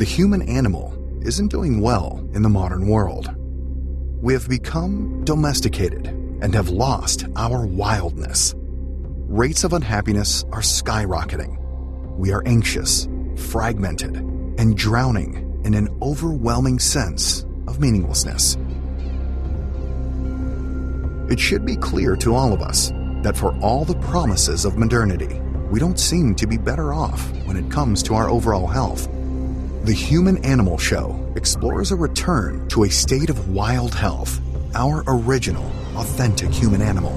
The human animal isn't doing well in the modern world. We have become domesticated and have lost our wildness. Rates of unhappiness are skyrocketing. We are anxious, fragmented, and drowning in an overwhelming sense of meaninglessness. It should be clear to all of us that for all the promises of modernity, we don't seem to be better off when it comes to our overall health. The Human Animal Show explores a return to a state of wild health, our original, authentic human animal.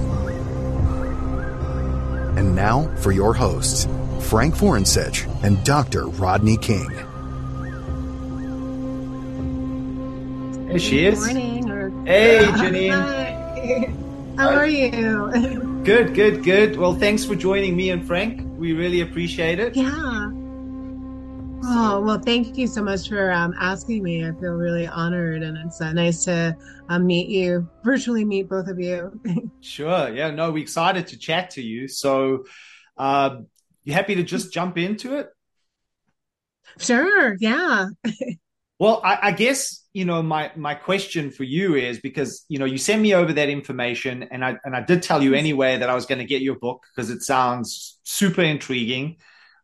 And now for your hosts, Frank Forencich and Dr. Rodney King. There she is. Morning. Or... Hey, Jeanine. Hi. How are you? Good, good, good. Well, thanks for joining me and Frank. We really appreciate it. Yeah. Oh, well, thank you so much for um, asking me. I feel really honored, and it's uh, nice to um, meet you, virtually meet both of you. sure. Yeah, no, we're excited to chat to you. So, uh, you happy to just jump into it? Sure. Yeah. well, I, I guess you know my my question for you is because you know you sent me over that information and I and I did tell you anyway that I was going to get your book because it sounds super intriguing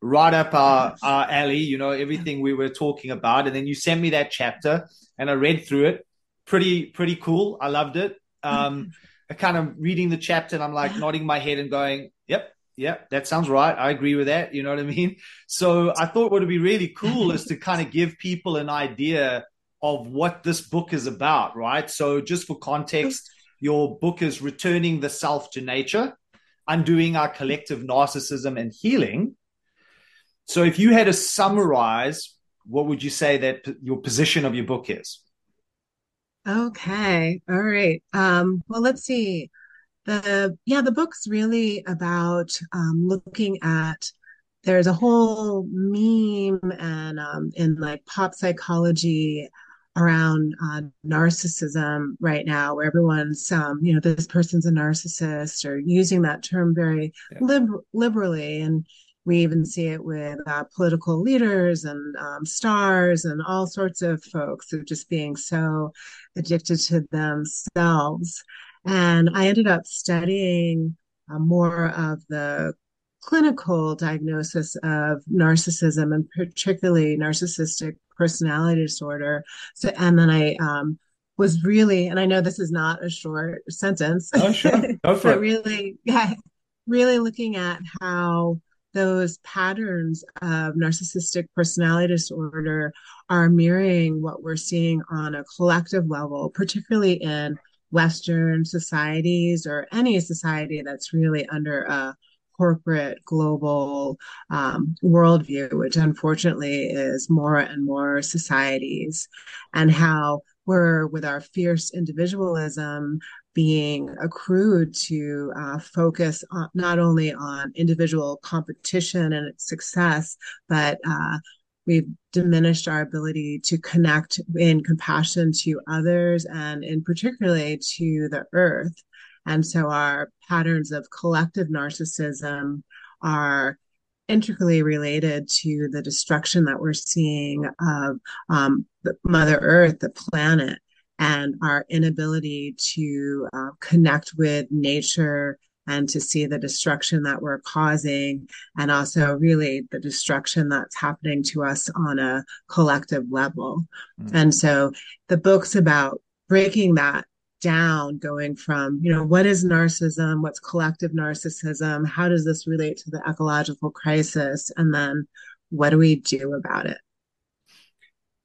right up our, our alley you know everything we were talking about. And then you sent me that chapter and I read through it. Pretty pretty cool. I loved it. Um I kind of reading the chapter and I'm like nodding my head and going yep yep that sounds right. I agree with that. You know what I mean? So I thought what would be really cool is to kind of give people an idea of what this book is about, right? So, just for context, your book is Returning the Self to Nature, Undoing Our Collective Narcissism and Healing. So, if you had to summarize, what would you say that your position of your book is? Okay. All right. Um, well, let's see. The yeah, the book's really about um, looking at there's a whole meme and um, in like pop psychology around uh, narcissism right now, where everyone's, um, you know, this person's a narcissist or using that term very yeah. lib- liberally. And we even see it with uh, political leaders and um, stars and all sorts of folks of just being so addicted to themselves. And I ended up studying uh, more of the clinical diagnosis of narcissism and particularly narcissistic personality disorder. So, and then I um, was really, and I know this is not a short sentence. Oh, sure. But really, yeah, really looking at how those patterns of narcissistic personality disorder are mirroring what we're seeing on a collective level, particularly in Western societies or any society that's really under a corporate global um, worldview, which unfortunately is more and more societies, and how we're with our fierce individualism being accrued to uh, focus on, not only on individual competition and its success, but uh, we've diminished our ability to connect in compassion to others and in particularly to the earth. And so our patterns of collective narcissism are intricately related to the destruction that we're seeing of um, Mother Earth, the planet, and our inability to uh, connect with nature and to see the destruction that we're causing, and also really the destruction that's happening to us on a collective level. Mm-hmm. And so the book's about breaking that down going from you know what is narcissism? What's collective narcissism? How does this relate to the ecological crisis? And then what do we do about it?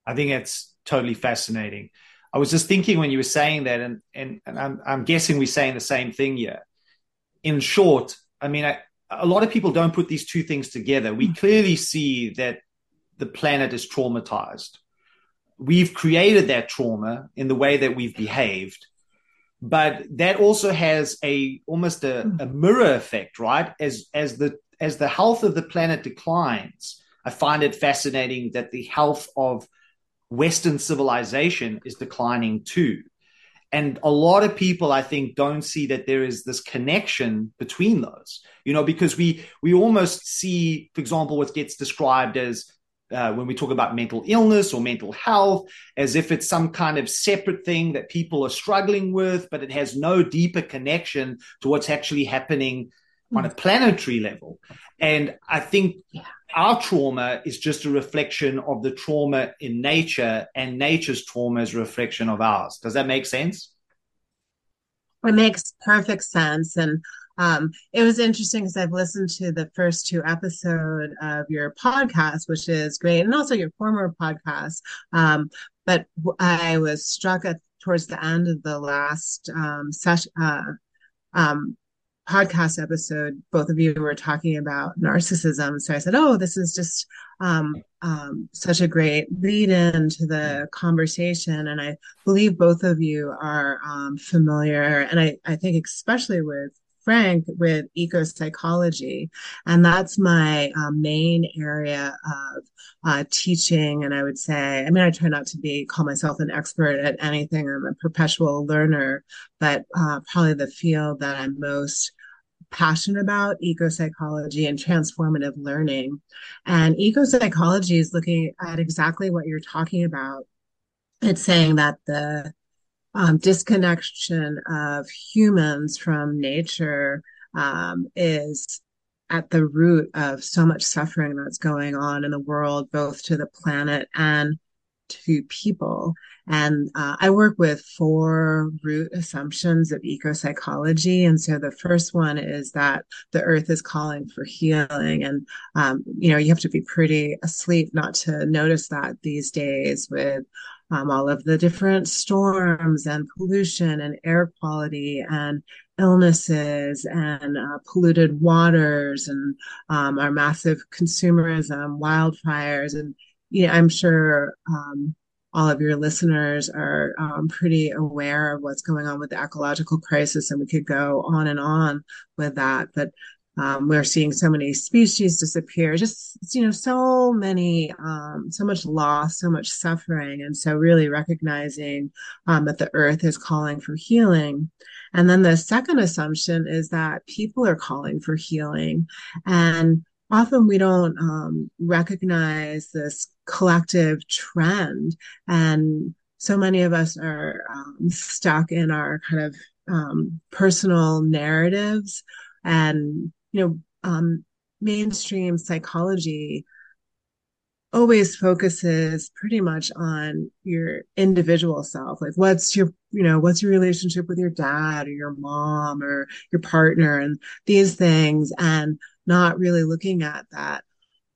I think it's totally fascinating i was just thinking when you were saying that and and, and I'm, I'm guessing we're saying the same thing here in short i mean I, a lot of people don't put these two things together we mm. clearly see that the planet is traumatized we've created that trauma in the way that we've behaved but that also has a almost a, hmm. a, mirror effect right as as the as the health of the planet declines i find it fascinating that the health of western civilization is declining too. And a lot of people i think don't see that there is this connection between those you know because we we almost see for example what gets described as uh, when we talk about mental illness or mental health as if it's some kind of separate thing that people are struggling with, but it has no deeper connection to what's actually happening on a planetary level. And I think our trauma is just a reflection of the trauma in nature, and nature's trauma is a reflection of ours. Does that make sense? It makes perfect sense. And um, it was interesting because I've listened to the first two episodes of your podcast, which is great, and also your former podcast. Um, but I was struck at towards the end of the last um, session, uh, um, podcast episode, both of you were talking about narcissism. So I said, "Oh, this is just um, um, such a great lead in to the conversation." And I believe both of you are um, familiar, and I, I think especially with Frank with eco psychology, and that's my uh, main area of uh, teaching. And I would say, I mean, I try not to be call myself an expert at anything. I'm a perpetual learner, but uh, probably the field that I'm most passionate about eco psychology and transformative learning. And eco psychology is looking at exactly what you're talking about. It's saying that the um, disconnection of humans from nature um, is at the root of so much suffering that's going on in the world, both to the planet and to people. And uh, I work with four root assumptions of eco psychology. And so the first one is that the earth is calling for healing. And, um, you know, you have to be pretty asleep not to notice that these days with um, all of the different storms and pollution and air quality and illnesses and uh, polluted waters and um, our massive consumerism, wildfires, and yeah, I'm sure um, all of your listeners are um, pretty aware of what's going on with the ecological crisis, and we could go on and on with that. But um, we're seeing so many species disappear, just, you know, so many, um, so much loss, so much suffering. And so really recognizing um, that the earth is calling for healing. And then the second assumption is that people are calling for healing. And often we don't um, recognize this collective trend. And so many of us are um, stuck in our kind of um, personal narratives. And you know, um, mainstream psychology always focuses pretty much on your individual self. Like what's your you know what's your relationship with your dad or your mom or your partner and these things? And not really looking at that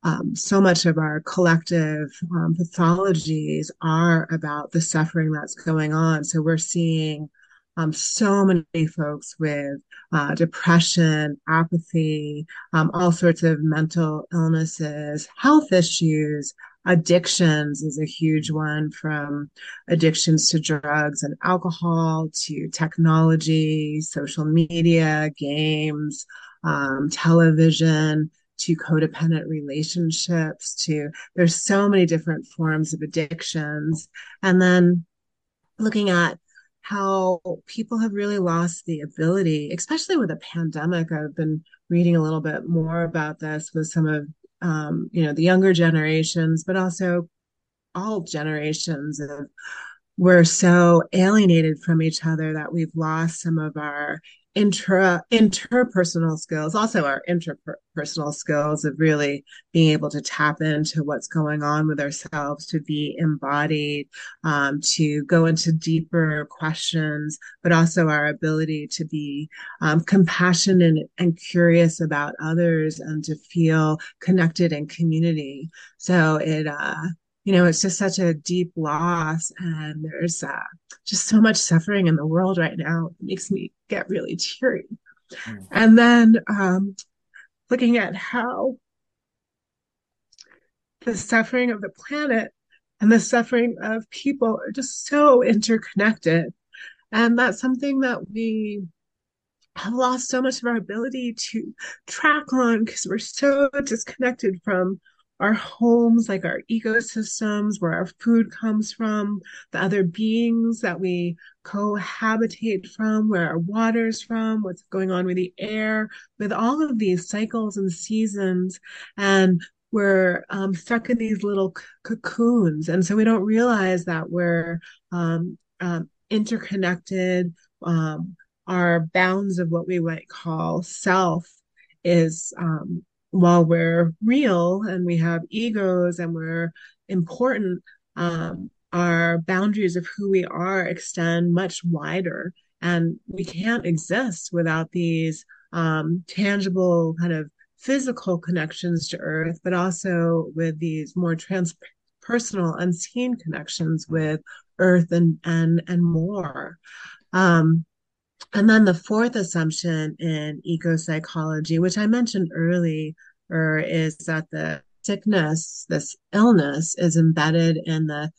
um, so much of our collective um, pathologies are about the suffering that's going on. So we're seeing um, so many folks with uh, depression, apathy, um, all sorts of mental illnesses, health issues, addictions is a huge one from addictions to drugs and alcohol to technology, social media, games, um, television to codependent relationships to there's so many different forms of addictions and then looking at how people have really lost the ability, especially with a pandemic. I've been reading a little bit more about this with some of um, you know the younger generations, but also all generations of we're so alienated from each other that we've lost some of our intra interpersonal skills, also our interpersonal skills of really being able to tap into what's going on with ourselves, to be embodied, um, to go into deeper questions, but also our ability to be um, compassionate and, and curious about others and to feel connected in community. So it uh, you know, it's just such a deep loss, and there's uh, just so much suffering in the world right now. It makes me get really teary. Mm. And then um, looking at how the suffering of the planet and the suffering of people are just so interconnected. And that's something that we have lost so much of our ability to track on because we're so disconnected from our homes, like our ecosystems, where our food comes from, the other beings that we cohabitate from, where our water's from, what's going on with the air, with all of these cycles and seasons. And we're um, stuck in these little c- cocoons, and so we don't realize that we're um, um, interconnected. Um, our bounds of what we might call self is um, while we're real and we have egos and we're important, um, our boundaries of who we are extend much wider. And we can't exist without these um, tangible kind of physical connections to earth, but also with these more transpersonal, unseen connections with earth and and and more. Um, and then the fourth assumption in eco psychology, which I mentioned earlier, is that the sickness, this illness, is embedded in the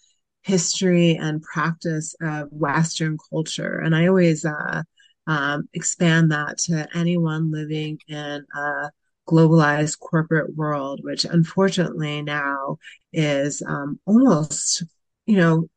history and practice of Western culture. And I always uh, um, expand that to anyone living in a globalized corporate world, which unfortunately now is um, almost, you know,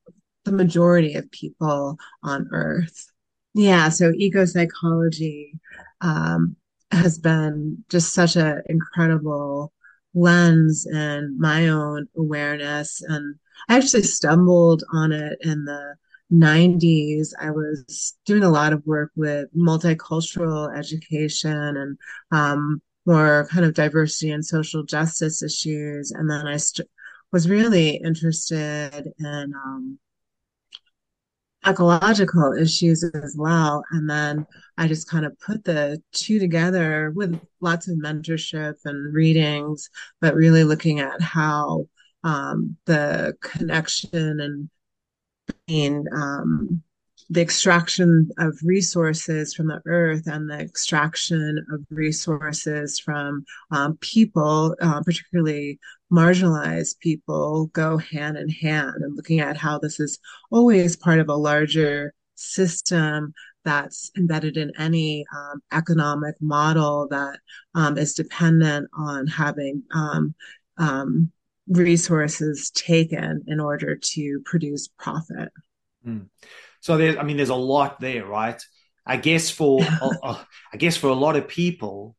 the majority of people on Earth. Yeah, so eco psychology um, has been just such an incredible lens in my own awareness. And I actually stumbled on it in the 90s. I was doing a lot of work with multicultural education and um, more kind of diversity and social justice issues. And then I st- was really interested in um, ecological issues as well. And then I just kind of put the two together with lots of mentorship and readings, but really looking at how um, the connection and being um, the extraction of resources from the earth and the extraction of resources from um, people, uh, particularly marginalized people, go hand in hand. And looking at how this is always part of a larger system that's embedded in any um, economic model that um, is dependent on having um, um, resources taken in order to produce profit. Mm. So there, I mean, there's a lot there, right? I guess for uh, I guess for a lot of people,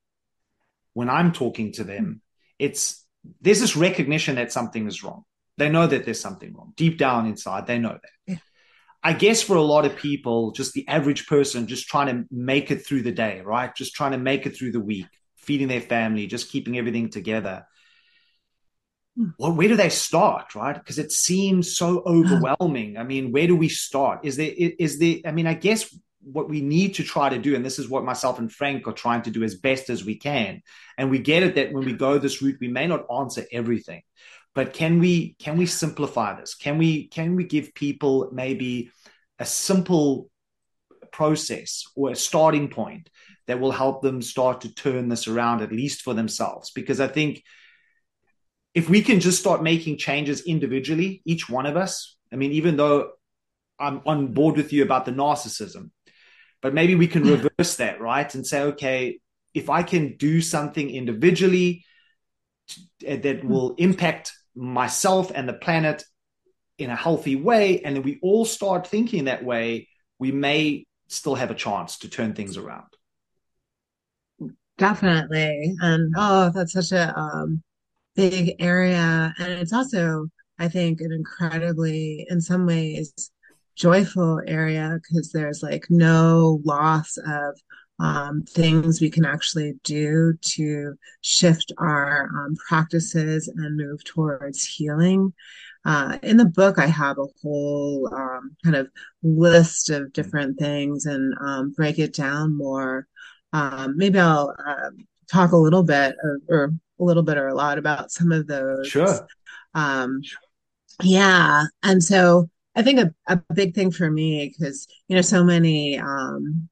when I'm talking to them, it's there's this recognition that something is wrong. They know that there's something wrong deep down inside. They know that. Yeah. I guess for a lot of people, just the average person, just trying to make it through the day, right? Just trying to make it through the week, feeding their family, just keeping everything together. Hmm. well, where do they start, right? Because it seems so overwhelming. I mean, where do we start? Is there, is there, I mean, I guess what we need to try to do, and this is what myself and Frank are trying to do as best as we can. And we get it that when we go this route, we may not answer everything, but can we, can we simplify this? Can we, can we give people maybe a simple process or a starting point that will help them start to turn this around, at least for themselves? Because I think, if we can just start making changes individually, each one of us, I mean, even though I'm on board with you about the narcissism, but maybe we can reverse that, right? And say, okay, if I can do something individually that hmm. will impact myself and the planet in a healthy way, and then we all start thinking that way, we may still have a chance to turn things around. Definitely. And oh, that's such a um big area. And it's also, I think, an incredibly, in some ways, joyful area because there's like no loss of um, things we can actually do to shift our um, practices and move towards healing. Uh, in the book, I have a whole um, kind of list of different things and um, break it down more. Um, maybe I'll uh, talk a little bit of, or a little bit or a lot about some of those. Sure. Um, yeah. And so I think a, a big thing for me, because, you know, so many, um,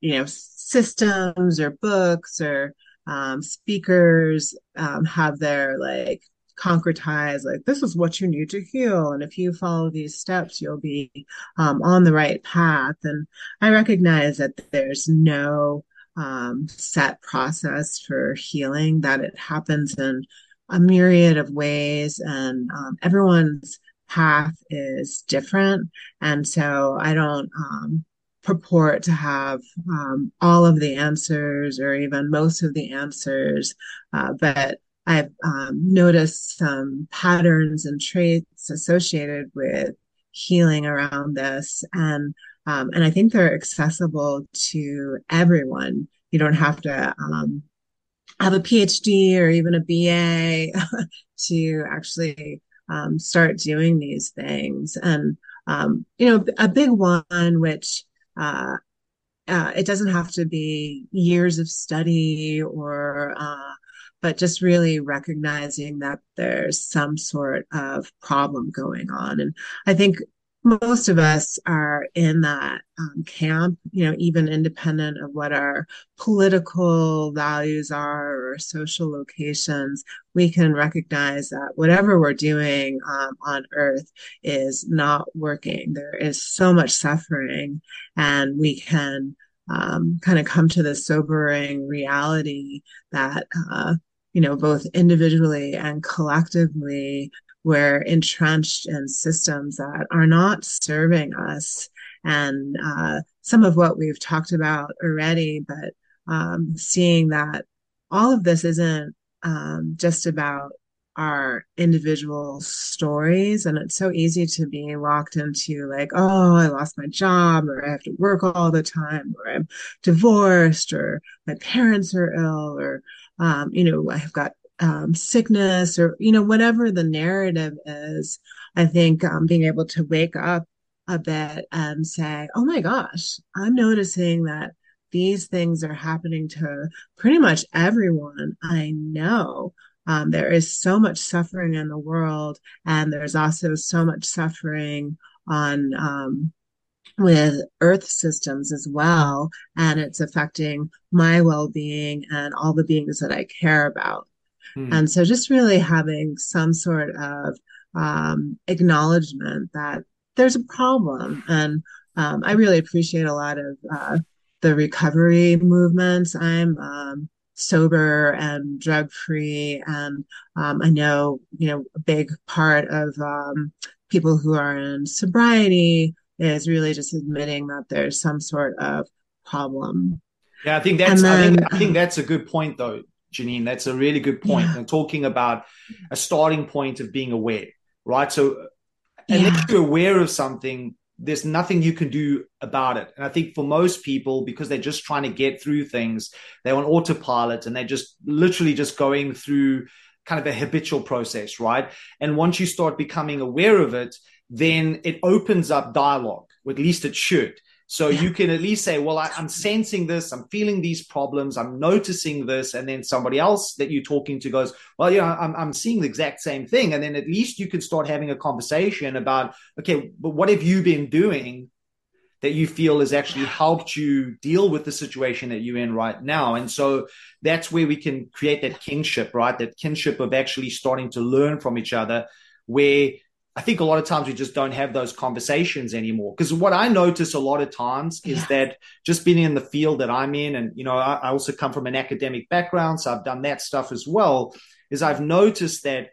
you know, systems or books or um, speakers um, have their like concretize like this is what you need to heal and if you follow these steps you'll be um, on the right path and i recognize that there's no um, set process for healing, that it happens in a myriad of ways, and um, everyone's path is different. And so I don't um, purport to have um, all of the answers or even most of the answers, uh, but I've um, noticed some patterns and traits associated with healing around this, and um, and I think they're accessible to everyone. You don't have to um, have a PhD or even a BA to actually um, start doing these things. And um, you know, a big one which uh, uh, it doesn't have to be years of study or uh, but just really recognizing that there's some sort of problem going on and i think most of us are in that um, camp, you know, even independent of what our political values are or social locations, we can recognize that whatever we're doing um, on earth is not working. There is so much suffering, and we can um, kind of come to the sobering reality that, uh, you know, both individually and collectively, we're entrenched in systems that are not serving us. And uh, some of what we've talked about already, but um, seeing that all of this isn't um, just about our individual stories. And it's so easy to be locked into like, oh, I lost my job, or I have to work all the time, or I'm divorced, or my parents are ill, or, um, you know, I've got um, sickness or you know whatever the narrative is i think um, being able to wake up a bit and say oh my gosh i'm noticing that these things are happening to pretty much everyone i know. Um, there is so much suffering in the world and there's also so much suffering on um, with earth systems as well and it's affecting my well-being and all the beings that i care about Hmm. And so just really having some sort of um, acknowledgement that there's a problem. And um, I really appreciate a lot of uh, the recovery movements. I'm um, sober and drug free. And um, I know, you know, a big part of um, people who are in sobriety is really just admitting that there's some sort of problem. Yeah, I think that's then, I think I think that's a good point though, Jeanine. That's a really good point. Yeah. And talking about a starting point of being aware, right? So unless yeah. you're aware of something, there's nothing you can do about it. And I think for most people, because they're just trying to get through things, they're on autopilot and they're just literally just going through kind of a habitual process, right? And once you start becoming aware of it, then it opens up dialogue, or at least it should. So you can at least say, well, I, am sensing this, I'm feeling these problems, I'm noticing this. And then somebody else that you're talking to goes, well, yeah, I'm, I'm seeing the exact same thing. And then at least you can start having a conversation about, okay, but what have you been doing that you feel has actually helped you deal with the situation that you're in right now. And so that's where we can create that kinship, right? That kinship of actually starting to learn from each other, where I think a lot of times we just don't have those conversations anymore. Because what I notice a lot of times is yeah. that just being in the field that I'm in, and you know, I, I, also come from an academic background, so I've done that stuff as well. Is I've noticed that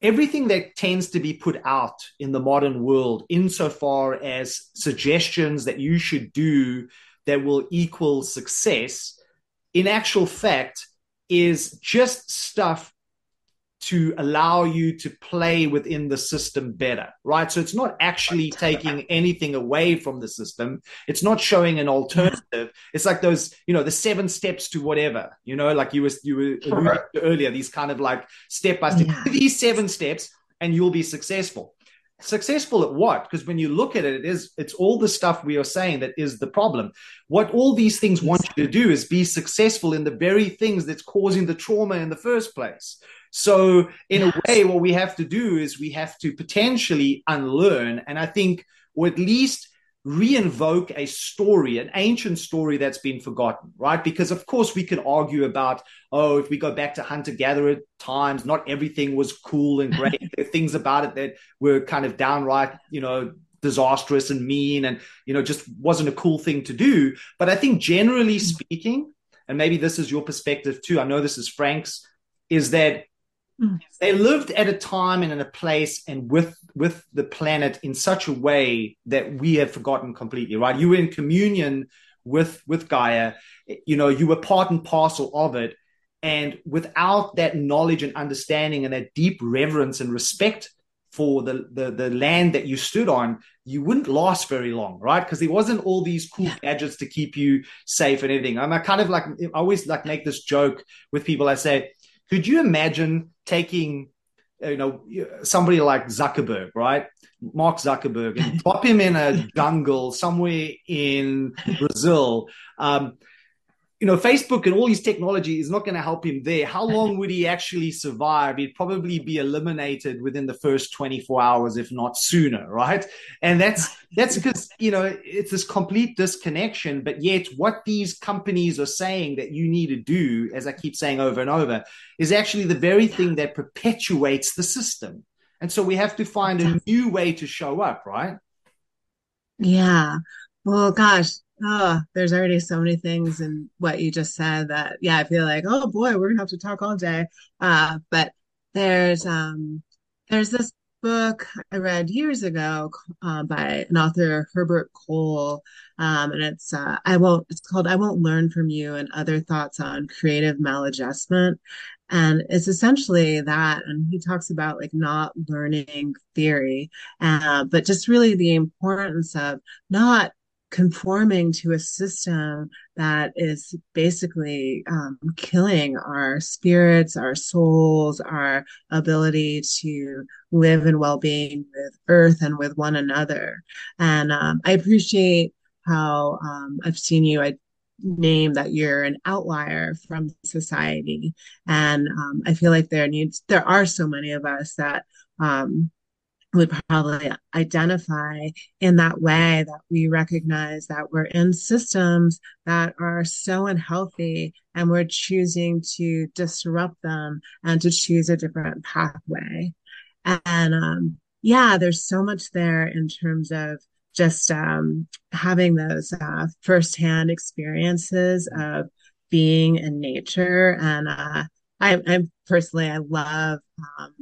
everything that tends to be put out in the modern world, insofar as suggestions that you should do that will equal success, in actual fact, is just stuff to allow you to play within the system better, right? So it's not actually taking anything away from the system. It's not showing an alternative. It's like those, you know, the seven steps to whatever, you know, like you were you were earlier, these kind of like step by step, yeah. these seven steps, and you'll be successful. Successful at what? Because when you look at it, it is it's all the stuff we are saying that is the problem. What all these things want you to do is be successful in the very things that's causing the trauma in the first place. So, in a way, what we have to do is we have to potentially unlearn, and I think, or at least reinvoke a story, an ancient story that's been forgotten, right? Because, of course, we can argue about, oh, if we go back to hunter gatherer times, not everything was cool and great. there are things about it that were kind of downright, you know, disastrous and mean and, you know, just wasn't a cool thing to do. But I think, generally mm. speaking, and maybe this is your perspective too, I know this is Frank's, is that Mm. They lived at a time and in a place and with with the planet in such a way that we have forgotten completely. Right? You were in communion with with Gaia. You know, you were part and parcel of it. And without that knowledge and understanding and that deep reverence and respect for the, the, the land that you stood on, you wouldn't last very long, right? Because there wasn't all these cool yeah. gadgets to keep you safe and everything. And I kind of like I always like make this joke with people. I say, could you imagine taking you know somebody like Zuckerberg, right? Mark Zuckerberg, and drop him in a jungle somewhere in Brazil. Um, you know, Facebook and all his technology is not going to help him there. How long would he actually survive? He'd probably be eliminated within the first 24 hours, if not sooner, right? And that's that's because you know it's this complete disconnection. But yet, what these companies are saying that you need to do, as I keep saying over and over, is actually the very thing that perpetuates the system. And so we have to find a new way to show up, right? Yeah. Well, gosh, Oh, there's already so many things in what you just said that, yeah, I feel like, oh boy, we're gonna have to talk all day. Uh, but there's um, there's this book I read years ago uh, by an author, Herbert Kohl, um, and it's uh, I won't. It's called "I Won't Learn from You" and other thoughts on creative maladjustment. And it's essentially that. And he talks about like not learning theory, uh, but just really the importance of not conforming to a system that is basically um, killing our spirits, our souls, our ability to live in well-being with earth and with one another. And um, I appreciate how um, I've seen you. I name that you're an outlier from society, and um, I feel like there needs there are so many of us that um, would probably identify in that way that we recognize that we're in systems that are so unhealthy and we're choosing to disrupt them and to choose a different pathway. And um, yeah, there's so much there in terms of just um, having those uh, firsthand experiences of being in nature. And uh, I, I personally, I love um,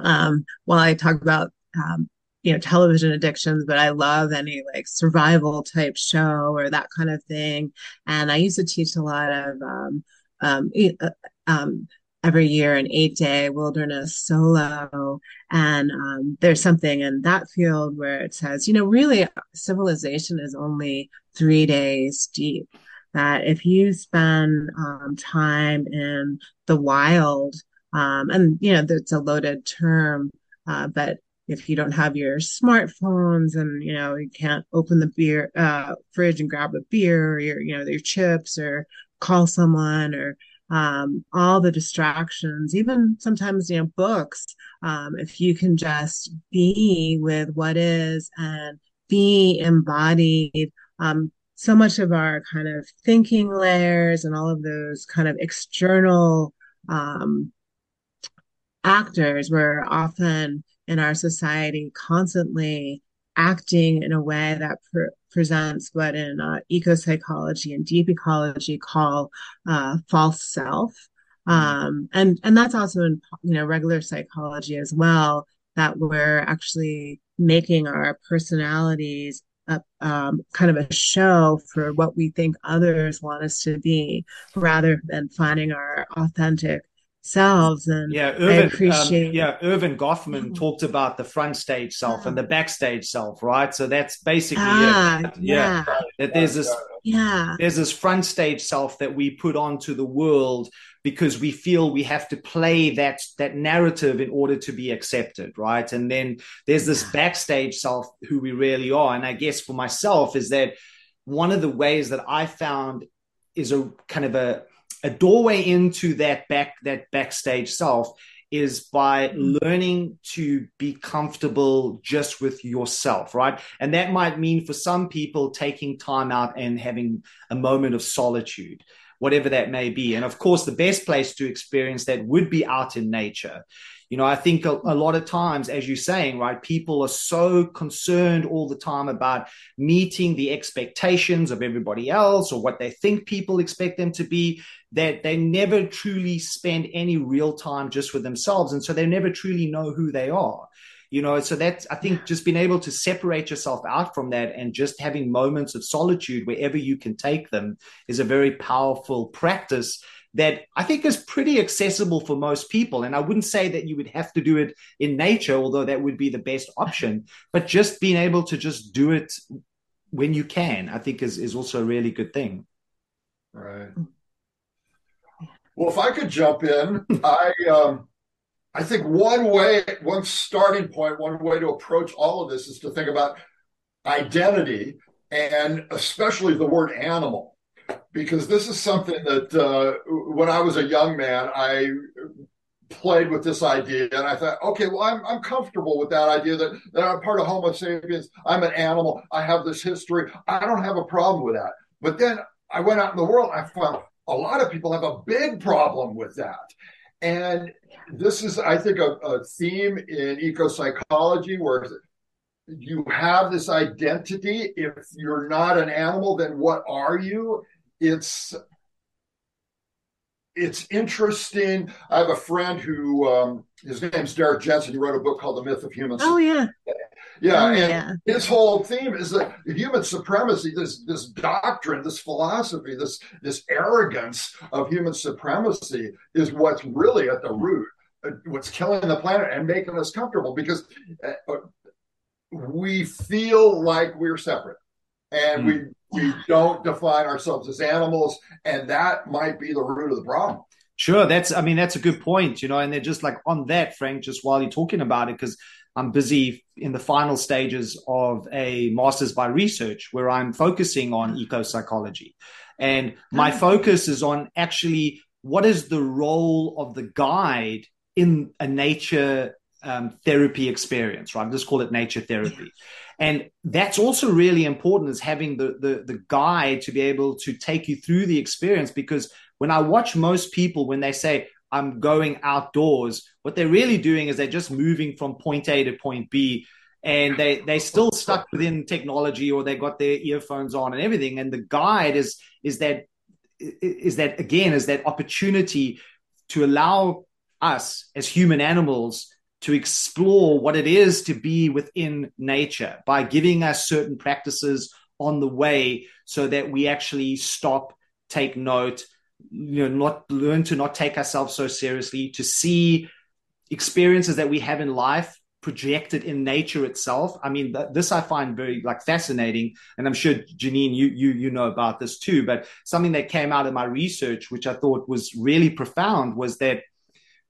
um, while I talk about, um, you know, television addictions, but I love any like survival type show or that kind of thing. And I used to teach a lot of, um, um, uh, um, every year an eight day wilderness solo. And um, there's something in that field where it says, you know, really civilization is only three days deep. That if you spend um, time in the wild, um, and you know, it's a loaded term, uh, but if you don't have your smartphones and you know you can't open the beer uh, fridge and grab a beer or your you know your chips or call someone or um, all the distractions even sometimes you know books. Um, if you can just be with what is and be embodied um, so much of our kind of thinking layers and all of those kind of external um, actors we're often in our society constantly acting in a way that pre- presents what in uh, eco psychology and deep ecology call uh, false self. Um, and and that's also in you know regular psychology as well that we're actually making our personalities a, um, kind of a show for what we think others want us to be rather than finding our authentic selves and yeah Erving, um, appreciate um, yeah Erving Goffman mm-hmm. talked about the front stage self and the backstage self right? So that's basically ah, it. yeah, yeah. that there's this yeah. there's this front stage self that we put onto the world because we feel we have to play that that narrative in order to be accepted right? And then there's this backstage self who we really are. And i guess for myself is that one of the ways that i found is a kind of a a doorway into that back that backstage self is by mm. learning to be comfortable just with yourself, right? And that might mean for some people taking time out and having a moment of solitude, whatever that may be. And of course, the best place to experience that would be out in nature. You know, I think a, a, lot of times, as you're saying, right, people are so concerned all the time about meeting the expectations of everybody else or what they think people expect them to be that they never truly spend any real time just with themselves. And so they never truly know who they are you know so that's i think just being able to separate yourself out from that and just having moments of solitude wherever you can take them is a very powerful practice that I think is pretty accessible for most people. And I wouldn't say that you would have to do it in nature, although that would be the best option. But just being able to just do it when you can, I think is is also a really good thing. Right. Well, if I could jump in, I um, I think one way, one starting point, one way to approach all of this is to think about identity and especially the word animal, because this is something that uh, when I was a young man, I played with this idea and I thought, okay, well, I'm, I'm comfortable with that idea that, that I'm part of Homo sapiens. I'm an animal. I have this history. I don't have a problem with that. But then I went out in the world. I found a lot of people have a big problem with that. And this is, I think, a, a theme in eco psychology where you have this identity. If you're not an animal, then what are you? It's it's interesting. I have a friend who um, his name's Derrick Jensen. He wrote a book called The Myth of Human. Oh yeah, yeah. Oh, and yeah. his whole theme is that human supremacy, this this doctrine, this philosophy, this this arrogance of human supremacy is what's really at the root, uh, what's killing the planet and making us comfortable because uh, we feel like we're separate and mm. we we don't define ourselves as animals and that might be the root of the problem sure that's i mean that's a good point you know and they're just like on that frank just while you're talking about it because i'm busy in the final stages of a master's by research where i'm focusing on eco psychology and my mm. focus is on actually what is the role of the guide in a nature um, therapy experience, right? Just call it nature therapy. And that's also really important is having the, the, the guide to be able to take you through the experience. Because when I watch most people, when they say, I'm going outdoors, what they're really doing is they're just moving from point A to point B and they they still stuck within technology or they got their earphones on and everything and the guide is is that is that again is that opportunity to allow us as human animals to explore what it is to be within nature by giving us certain practices on the way so that we actually stop, take note, you know, not learn to not take ourselves so seriously, to see experiences that we have in life projected in nature itself. I mean, th- this I find very like fascinating, and I'm sure Jeanine, you you you know about this too. But something that came out of my research, which I thought was really profound, was that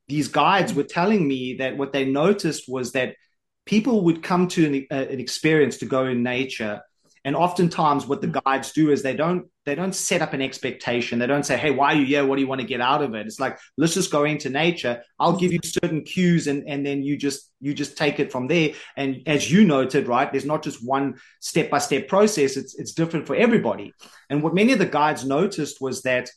these guides were telling me that what they noticed was that people would come to an, uh, an, experience to go in nature and oftentimes what the guides do is they don't they don't set up an expectation. They don't say hey why are you here? What do you want to get out of it? It's like let's just go into nature. I'll give you certain cues and and then you just you just take it from there. And as you noted right there's not just one step by step process. It's it's different for everybody. And what many of the guides noticed was that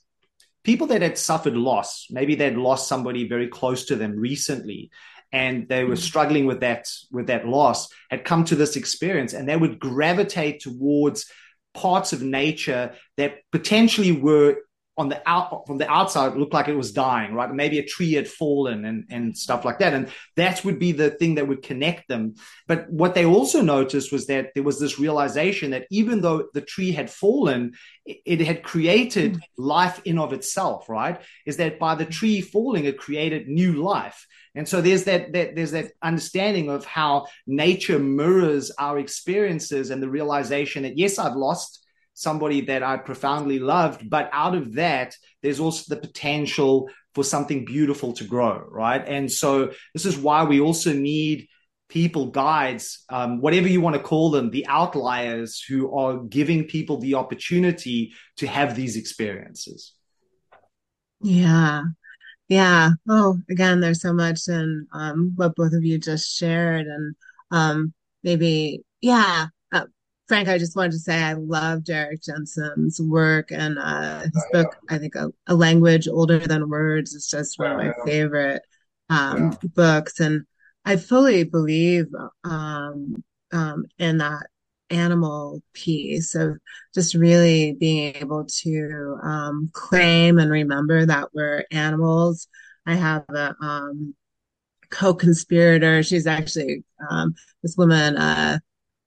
people that had suffered loss, maybe they'd lost somebody very close to them recently, and they were hmm. struggling with that with that loss, had come to this experience, and they would gravitate towards parts of nature that potentially were on the out from the outside looked like it was dying, right? Maybe a tree had fallen and, and stuff like that. And that would be the thing that would connect them. But what they also noticed was that there was this realization that even though the tree had fallen, it, it had created life in of itself, right? Is that by the tree falling, it created new life. And so there's that, that there's that understanding of how nature mirrors our experiences and the realization that yes, I've lost somebody that I profoundly loved. But out of that, there's also the potential for something beautiful to grow, right? And so this is why we also need people, guides, um, whatever you want to call them, the outliers who are giving people the opportunity to have these experiences. Yeah. Yeah. Oh, again, there's so much in um, what both of you just shared. And um, maybe, yeah, Frank, I just wanted to say I love Derrick Jensen's work and uh, his book. I think a, a, language older than words is just one of my favorite um, yeah. books, and I fully believe um, um, in that animal piece of just really being able to um, claim and remember that we're animals. I have a um, co-conspirator. She's actually um, this woman. Uh,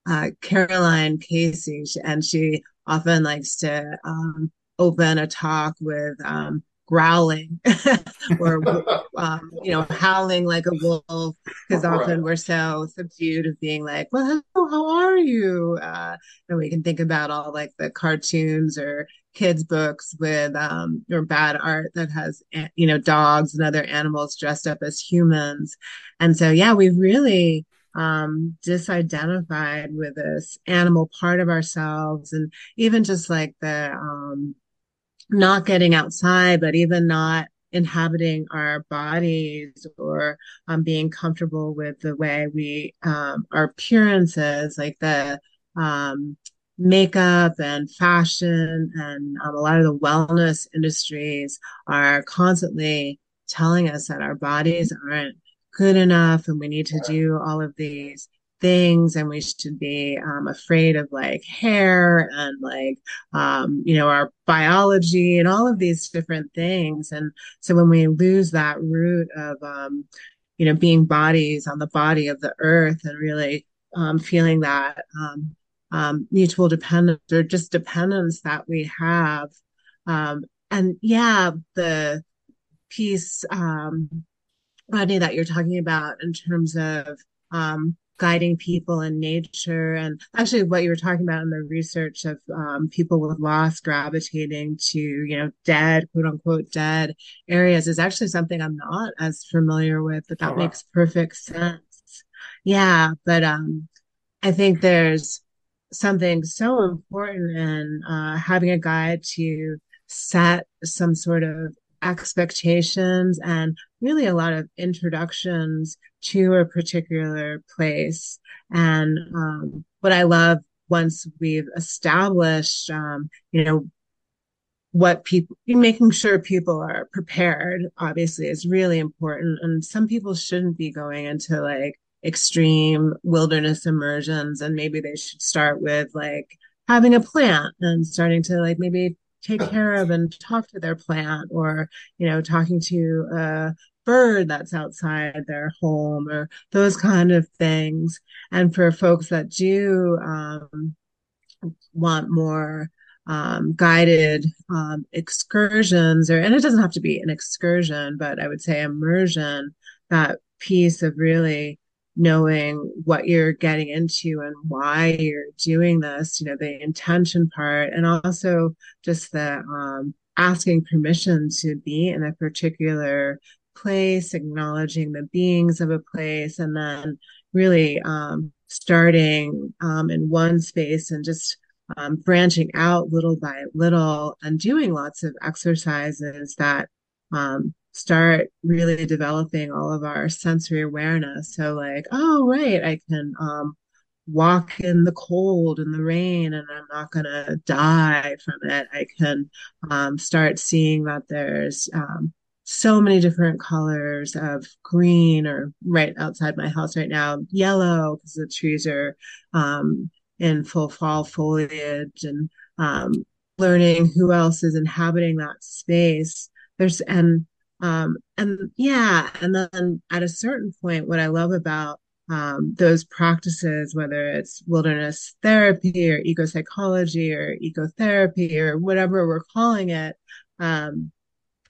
uh, Caroline Casey, and she often likes to um, open a talk with um, growling or um, you know howling like a wolf because often we're so subdued of being like well hello, how are you? Uh, and we can think about all like the cartoons or kids books with um, or bad art that has you know dogs and other animals dressed up as humans. And so yeah we really um, disidentified with this animal part of ourselves and even just like the um, not getting outside, but even not inhabiting our bodies or um, being comfortable with the way we um, our appearances, like the um, makeup and fashion, and um, a lot of the wellness industries are constantly telling us that our bodies aren't good enough and we need to do all of these things and we should be um, afraid of like hair and like um, you know our biology and all of these different things. And so when we lose that root of um, you know being bodies on the body of the earth and really um, feeling that um, um, mutual dependence or just dependence that we have and yeah the piece Rodney, that you're talking about in terms of um, guiding people in nature and actually what you were talking about in the research of um, people with loss gravitating to you know dead quote unquote dead areas is actually something i'm not as familiar with but that oh, makes perfect sense. Yeah but um i think there's something so important in uh, having a guide to set some sort of expectations and really a lot of introductions to a particular place. And um, what I love once we've established, um, you know, what people making sure people are prepared obviously is really important and some people shouldn't be going into like extreme wilderness immersions and maybe they should start with like having a plant and starting to like maybe take care of and talk to their plant or you know talking to a bird that's outside their home or those kind of things. And for folks that do um, want more um, guided um, excursions or and it doesn't have to be an excursion but i would say immersion that piece of really knowing what you're getting into and why you're doing this, you know, the intention part, and also just the um, asking permission to be in a particular place, acknowledging the beings of a place, and then really um, starting um, in one space and just um, branching out little by little and doing lots of exercises that um, start really developing all of our sensory awareness. So like, oh right, I can um, walk in the cold and the rain and I'm not gonna die from it. I can um, start seeing that there's um, so many different colors of green or right outside my house right now, yellow because the trees are um, in full fall foliage and um, learning who else is inhabiting that space. There's and um, and yeah, and then at a certain point, what I love about um, those practices, whether it's wilderness therapy or eco psychology or ecotherapy or whatever we're calling it, um,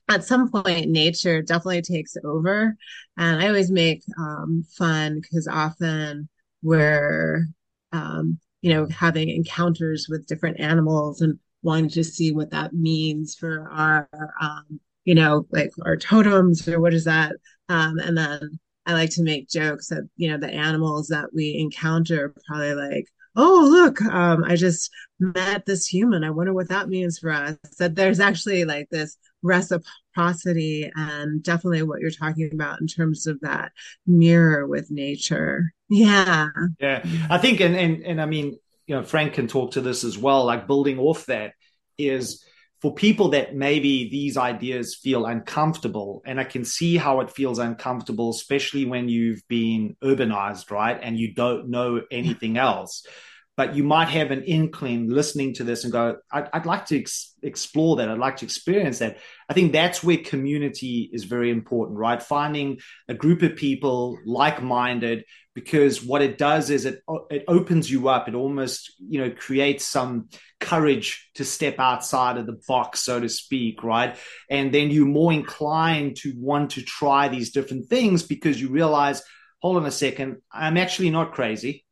at some point, nature definitely takes over. And I always make um, fun because often we're, um, you know, having encounters with different animals and wanting to see what that means for our um, you know, like our totems or what is that? Um, and then I like to make jokes that, you know, the animals that we encounter probably like, oh, look, um, I just met this human. I wonder what that means for us. That there's actually like this reciprocity and definitely what you're talking about in terms of that mirror with nature. Yeah. Yeah. I think, and, and, and I mean, you know, Frank can talk to this as well, like building off that is, for people that maybe these ideas feel uncomfortable, and I can see how it feels uncomfortable, especially when you've been urbanized, right? And you don't know anything else. But you might have an inkling listening to this and go, I'd, I'd like to ex- explore that. I'd like to experience that. I think that's where community is very important, right? Finding a group of people like minded, because what it does is it it opens you up. It almost you know creates some courage to step outside of the box, so to speak, right? And then you're more inclined to want to try these different things because you realize, hold on a second, I'm actually not crazy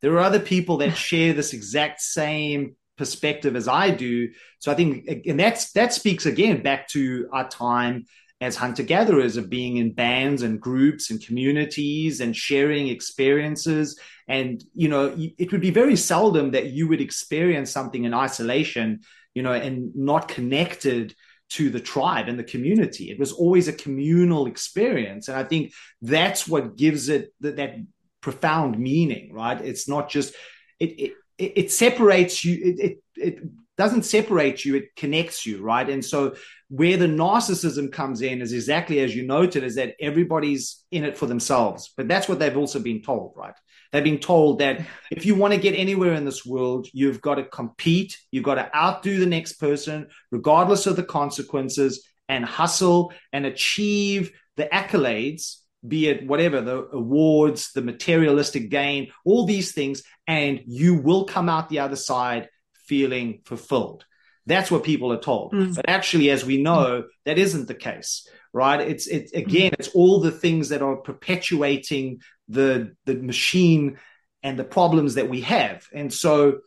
there are other people that share this exact same perspective as I do. So I think, and that's that speaks again back to our time as hunter gatherers of being in bands and groups and communities and sharing experiences. And you know, it would be very seldom that you would experience something in isolation, you know, and not connected to the tribe and the community. It was always a communal experience. And I think that's what gives it that, that profound meaning, right? It's not just it it, it separates you. It, it it doesn't separate you. It connects you, right? And so where the narcissism comes in is exactly as you noted, is that everybody's in it for themselves. But that's what they've also been told, right? They've been told that if you want to get anywhere in this world, you've got to compete, you've got to outdo the next person, regardless of the consequences, and hustle and achieve the accolades be it whatever the awards, the materialistic gain, all these things, and you will come out the other side feeling fulfilled. That's what people are told. Mm. But actually, as we know, that isn't the case, right? It's it's again, it's all the things that are perpetuating the the machine and the problems that we have. And so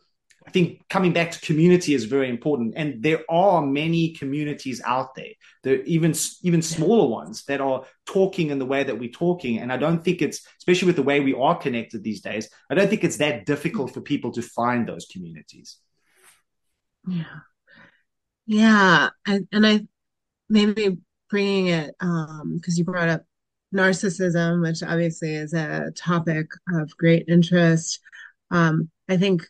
I think coming back to community is very important, and there are many communities out there. There even even smaller ones that are talking in the way that we're talking, and I don't think it's especially with the way we are connected these days. I don't think it's that difficult for people to find those communities. Yeah, yeah, and, and I maybe bringing it because um, you brought up narcissism, which obviously is a topic of great interest. Um, I think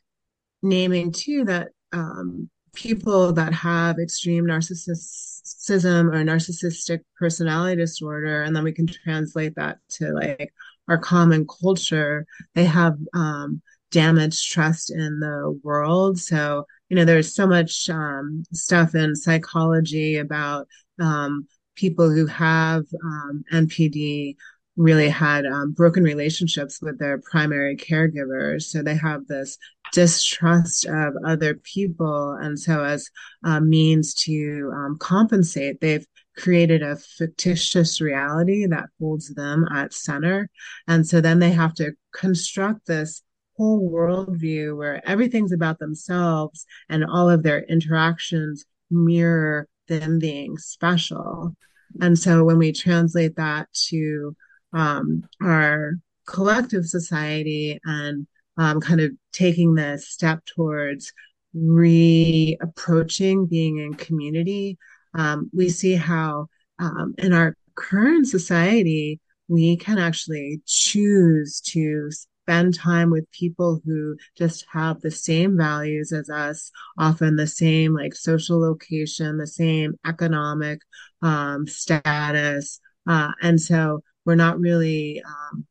naming too that um, people that have extreme narcissism or narcissistic personality disorder, and then we can translate that to like our common culture, they have um, damaged trust in the world. So, you know, there's so much um, stuff in psychology about um, people who have um, NPD really had um, broken relationships with their primary caregivers. So they have this distrust of other people. And so, as a means to um, compensate, they've created a fictitious reality that holds them at center. And so then they have to construct this whole worldview where everything's about themselves and all of their interactions mirror them being special. And so when we translate that to um, our collective society and um, kind of taking the step towards reapproaching being in community, um, we see how um, in our current society, we can actually choose to spend time with people who just have the same values as us, often the same like social location, the same economic um, status. Uh, and so we're not really um,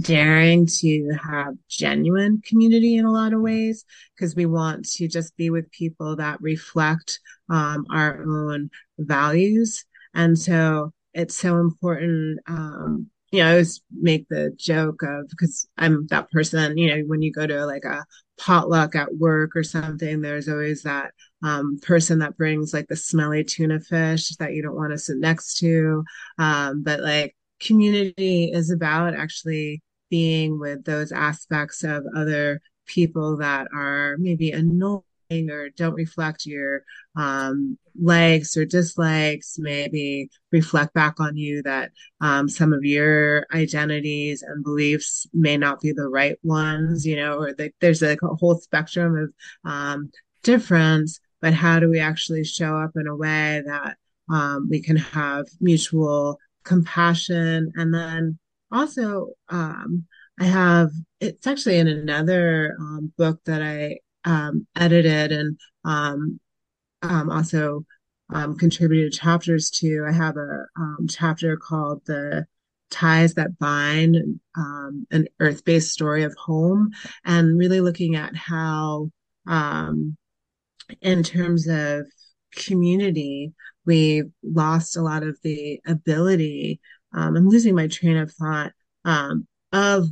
daring to have genuine community in a lot of ways because we want to just be with people that reflect um, our own values. And so it's so important. Um, you know, I always make the joke of because I'm that person, you know, when you go to like a potluck at work or something, there's always that um, person that brings like the smelly tuna fish that you don't want to sit next to. Um, but like community is about actually being with those aspects of other people that are maybe annoying or don't reflect your um, likes or dislikes, maybe reflect back on you that um, some of your identities and beliefs may not be the right ones, you know, or the, there's like a whole spectrum of um, difference. But how do we actually show up in a way that um, we can have mutual compassion. And then also, um, I have, it's actually in another um, book that I um, edited and um, um, also um, contributed chapters to. I have a chapter called The ties that bind, an earth-based story of home, and really looking at how, in terms of community, we lost a lot of the ability. Um, I'm losing my train of thought um, of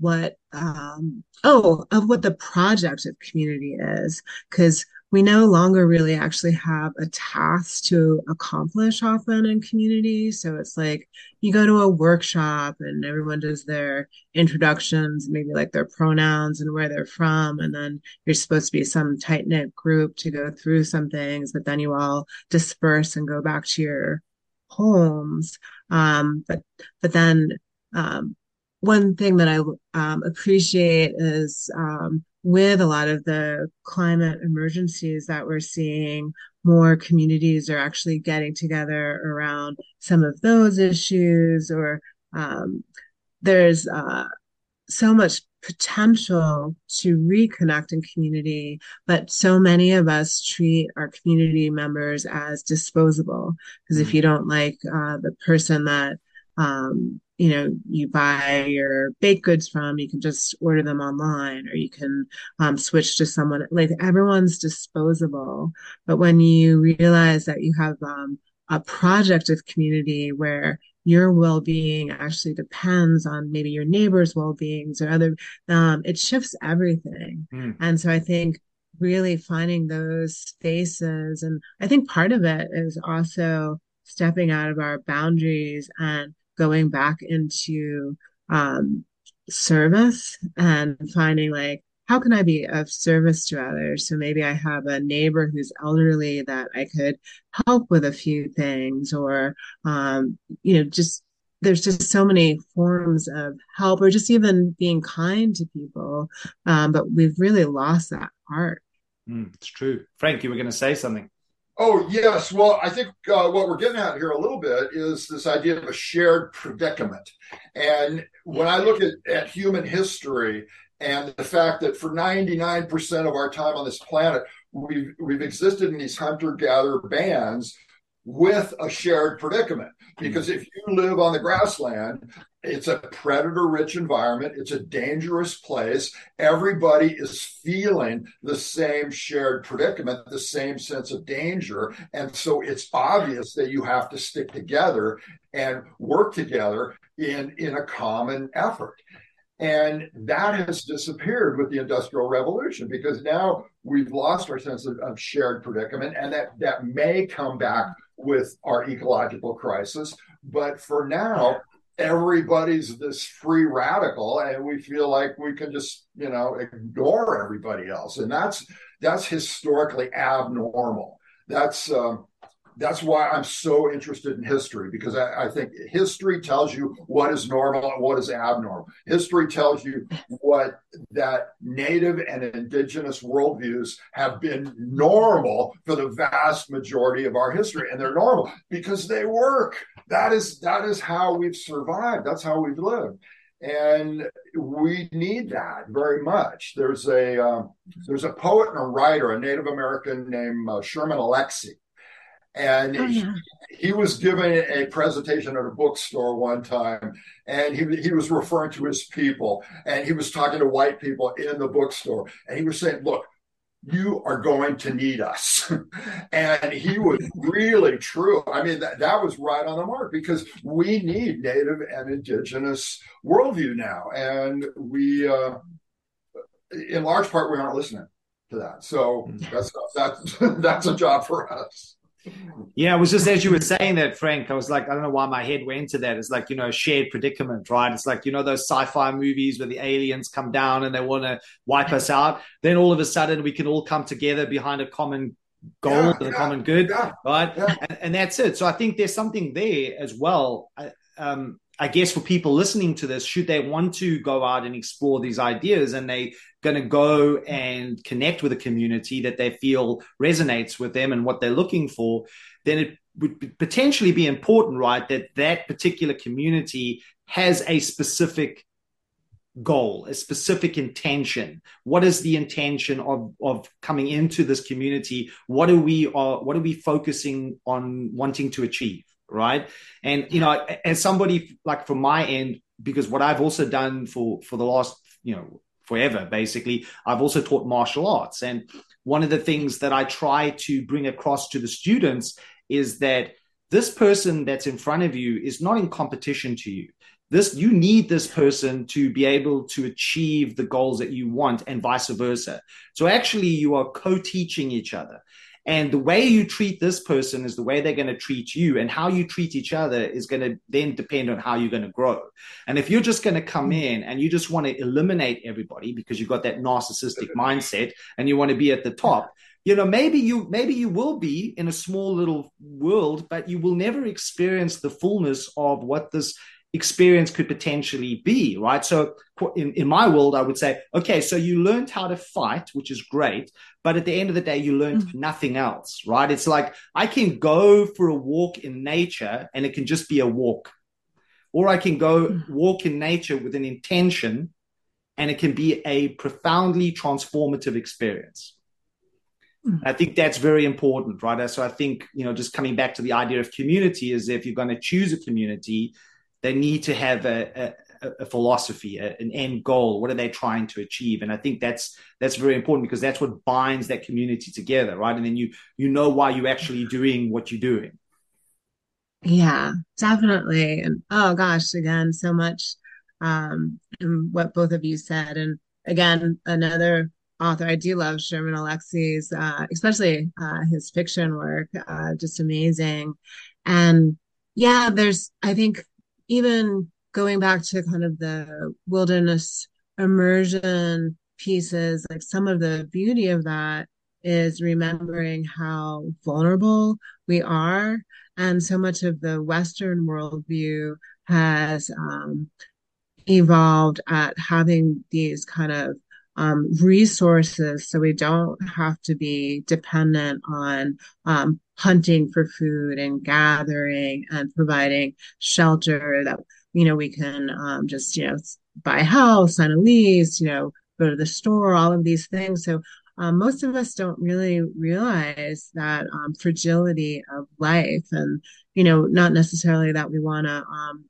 what um, oh of what the project of community is because we no longer really actually have a task to accomplish often in community. So it's like you go to a workshop and everyone does their introductions, maybe like their pronouns and where they're from. And then you're supposed to be some tight knit group to go through some things, but then you all disperse and go back to your homes. Um, but, but then, um, one thing that I um, appreciate is um, with a lot of the climate emergencies that we're seeing, more communities are actually getting together around some of those issues, or um, there's uh, so much potential to reconnect in community, but so many of us treat our community members as disposable. Because if you don't like uh, the person that um, you know you buy your baked goods from you can just order them online or you can um, switch to someone like everyone's disposable but when you realize that you have um, a project of community where your well-being actually depends on maybe your neighbors well-beings or other um, it shifts everything mm. and so i think really finding those spaces and i think part of it is also stepping out of our boundaries and going back into um, service and finding like how can I be of service to others? So maybe I have a neighbor who's elderly that I could help with a few things, or um, you know, just there's just so many forms of help, or just even being kind to people. Um, but we've really lost that part. Mm, it's true. Frank, you were going to say something. Oh, yes. Well, I think uh, what we're getting at here a little bit is this idea of a shared predicament. And when I look at, at human history and the fact that for 99% of our time on this planet, we've, we've existed in these hunter gatherer bands with a shared predicament. Because if you live on the grassland, it's a predator rich environment. It's a dangerous place. Everybody is feeling the same shared predicament, the same sense of danger. And so it's obvious that you have to stick together and work together in, in a common effort. And that has disappeared with the Industrial Revolution because now we've lost our sense of, of shared predicament, and that, that may come back with our ecological crisis. But for now, everybody's this free radical and we feel like we can just you know ignore everybody else and that's that's historically abnormal that's um, that's why I'm so interested in history because I, I, think history tells you what is normal and what is abnormal. History tells you what that native and indigenous worldviews have been normal for the vast majority of our history, and they're normal because they work. That is that is how we've survived. That's how we've lived and we need that very much. There's a uh, there's a poet and a writer, a Native American named uh, Sherman Alexie, and oh, yeah. he, he, was giving a presentation at a bookstore one time, and he, he was referring to his people, and he was talking to white people in the bookstore, and he was saying, "Look, you are going to need us. and he was really true. I mean, that, that was right on the mark because we need native and indigenous worldview now. And we, uh, in large part, we aren't listening to that. So mm-hmm. that's, that's, that's a job for us. Yeah, it was just as you were saying that, Frank. I was like, I don't know why my head went to that. It's like you know, shared predicament, right? It's like you know those sci-fi movies where the aliens come down and they want to wipe us out. Then all of a sudden, we can all come together behind a common goal yeah, and a yeah, common good, yeah, right? And, and, that's it. So I think there's something there as well. Um, I guess for people listening to this, should they want to go out and explore these ideas and they going to go and connect with a community that they feel resonates with them and what they're looking for, then it would potentially be important, right? That that particular community has a specific goal, a specific intention. What is the intention of, of coming into this community? What are we uh, what are we focusing on wanting to achieve? Right? And you know, as somebody like from my end, because what I've also done for for the last you know forever basically i've also taught martial arts. And one of the things that i try to bring across to the students is that this person that's in front of you is not in competition to you. This you need this person to be able to achieve the goals that you want and vice versa. So actually you are co-teaching each other and the way you treat this person is the way they're going to treat you. And how you treat each other is going to then depend on how you're going to grow. And if you're just going to come mm. in and you just want to eliminate everybody because you've got that narcissistic mindset and you want to be at the top, you know maybe you maybe you will be in a small little world but you will never experience the fullness of what this experience could potentially be, right? So in, in my world, I would say, okay, so you learned how to fight, which is great. But at the end of the day, you learned mm-hmm. nothing else, right? It's like I can go for a walk in nature and it can just be a walk. Or I can go mm-hmm. walk in nature with an intention and it can be a profoundly transformative experience. Mm-hmm. I think that's very important, right? So I think, you know, just coming back to the idea of community is if you're going to choose a community, they need to have a, a, a philosophy, a, an end goal. What are they trying to achieve? And I think that's that's very important because that's what binds that community together, right? And then you you know why you're actually doing what you're doing. Yeah, definitely. And oh gosh, again, so much um in what both of you said. And again, another author. I do love Sherman Alexie's, uh, especially uh, his fiction work, uh, just amazing. And yeah, there's, I think even going back to kind of the wilderness immersion pieces, like some of the beauty of that is remembering how vulnerable we are. And so much of the Western worldview has um, evolved at having these kind of um, resources so we don't have to be dependent on um, hunting for food and gathering and providing shelter that you know we can um, just you know buy a house sign a lease you know go to the store all of these things. So um, most of us don't really realize that um, fragility of life and you know not necessarily that we want to um,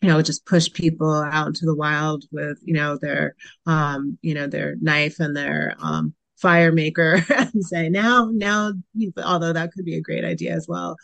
you know just push people out into the wild with you know their um you know their knife and their um fire maker and say now now although that could be a great idea as well.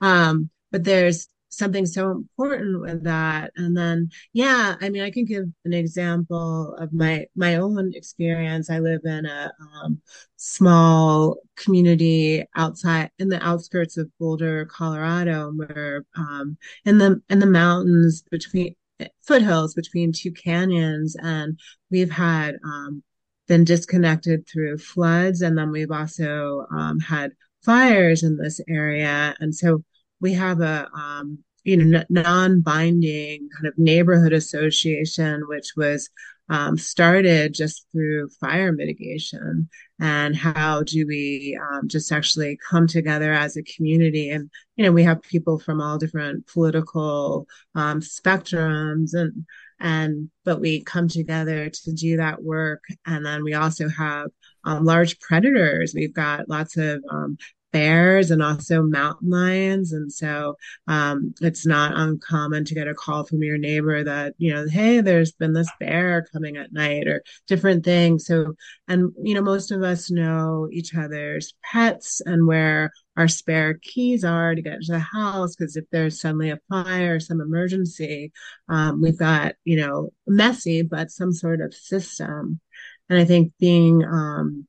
Um but there's something so important with that. And then yeah i mean i can give an example of my my own experience. I live in a um, small community outside in the outskirts of boulder colorado where um, in the in the mountains between foothills between two canyons. And we've had um, been disconnected through floods. And then we've also um, had fires in this area. And so we have a um, you know non-binding kind of neighborhood association, which was um, started just through fire mitigation. And how do we um, just actually come together as a community? And you know we have people from all different political um, spectrums. And and but we come together to do that work. And then we also have um, large predators. We've got lots of um, bears and also mountain lions. And so um, it's not uncommon to get a call from your neighbor that, you know, hey, there's been this bear coming at night or different things. So, and, you know, most of us know each other's pets and where our spare keys are to get to the house because if there's suddenly a fire or some emergency, um, we've got, you know, messy, but some sort of system. And I think being, um,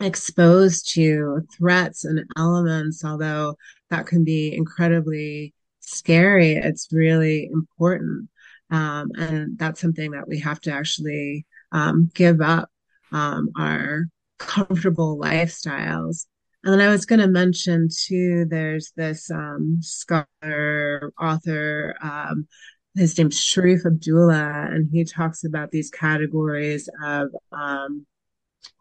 exposed to threats and elements, although that can be incredibly scary, it's really important. Um, and that's something that we have to actually um, give up um, our comfortable lifestyles. And then I was going to mention too, there's this um, scholar, author, um, his name's Sharif Abdullah, and he talks about these categories of um,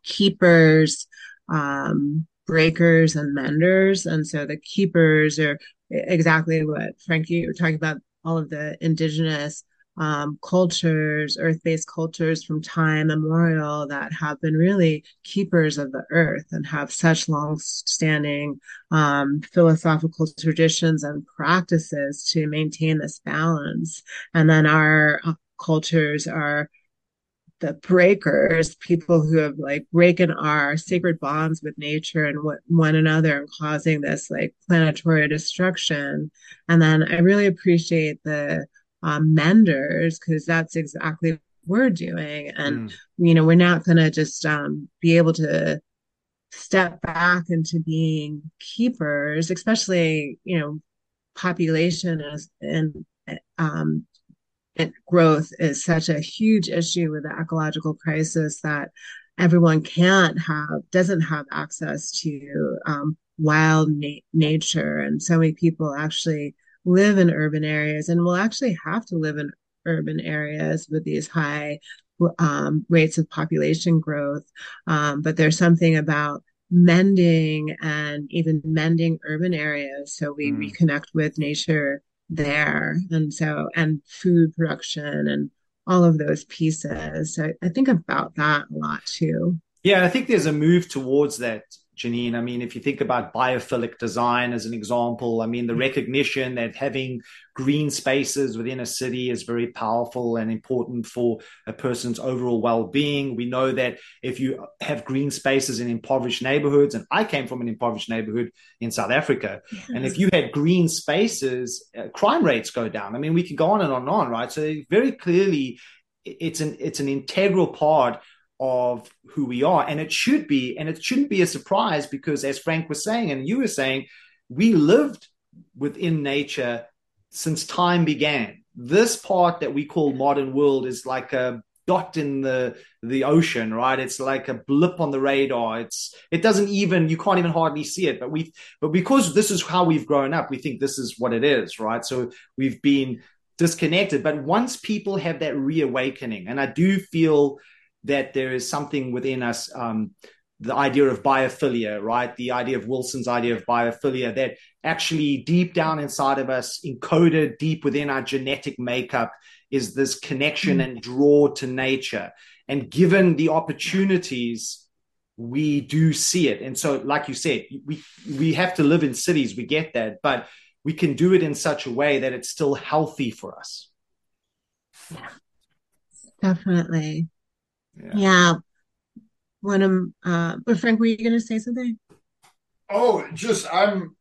keepers, um, breakers, and menders. And so the keepers are exactly what Frankie you were talking about, all of the indigenous um, cultures, earth-based cultures from time immemorial that have been really keepers of the earth and have such long-standing um, philosophical traditions and practices to maintain this balance. And then our uh, cultures are the breakers, people who have like breaking our sacred bonds with nature and what, one another and causing this like planetary destruction. And then I really appreciate the um, menders because that's exactly what we're doing. And, mm. you know, we're not going to just um, be able to step back into being keepers, especially, you know, population is, and um, growth is such a huge issue with the ecological crisis that everyone can't have doesn't have access to um, wild na- nature and so many people actually live in urban areas and will actually have to live in urban areas with these high um, rates of population growth um, but there's something about mending and even mending urban areas so we mm. reconnect with nature there. And so, and food production and all of those pieces. So I think about that a lot too. Yeah, I think there's a move towards that Jeanine. I mean, if you think about biophilic design as an example, I mean, the recognition that having green spaces within a city is very powerful and important for a person's overall well-being. We know that if you have green spaces in impoverished neighborhoods, and I came from an impoverished neighborhood in South Africa, yes. and if you had green spaces, uh, crime rates go down. I mean, we could go on and on and on, right? So very clearly, it's an it's an integral part of who we are. And it should be, and it shouldn't be a surprise because, as Frank was saying, and you were saying, we lived within nature since time began. This part that we call modern world is like a dot in the the ocean, right? It's like a blip on the radar. It's it doesn't even you can't even hardly see it. But we but because this is how we've grown up, we think this is what it is, right? So we've been disconnected. But once people have that reawakening, and I do feel that there is something within us, um, the idea of biophilia, right? The idea of Wilson's idea of biophilia that actually deep down inside of us, encoded deep within our genetic makeup, is this connection mm-hmm. and draw to nature. And given the opportunities, we do see it. And so, like you said, we we have to live in cities. We get that, but we can do it in such a way that it's still healthy for us. Yeah, definitely. Yeah. yeah. When I'm, uh, but Frank, were you going to say something? Oh, just I'm,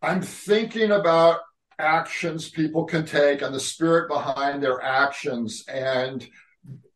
I'm thinking about actions people can take and the spirit behind their actions and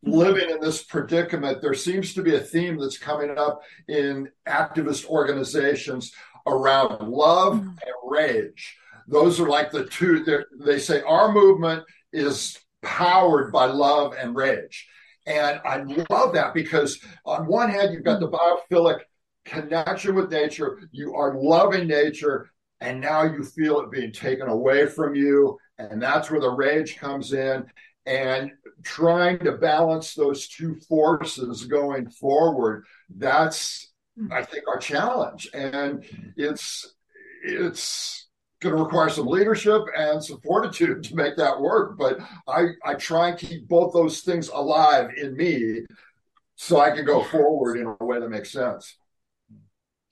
living in this predicament there seems to be a theme that's coming up in activist organizations around love mm-hmm. and rage those are like the two they say our movement is powered by love and rage and I love that because on one hand, you've got the biophilic connection with nature, you are loving nature, and now you feel it being taken away from you. And that's where the rage comes in. And trying to balance those two forces going forward, that's I think our challenge. And it's it's going to require some leadership and some fortitude to make that work. But I, I try and keep both those things alive in me so I can go forward in a way that makes sense.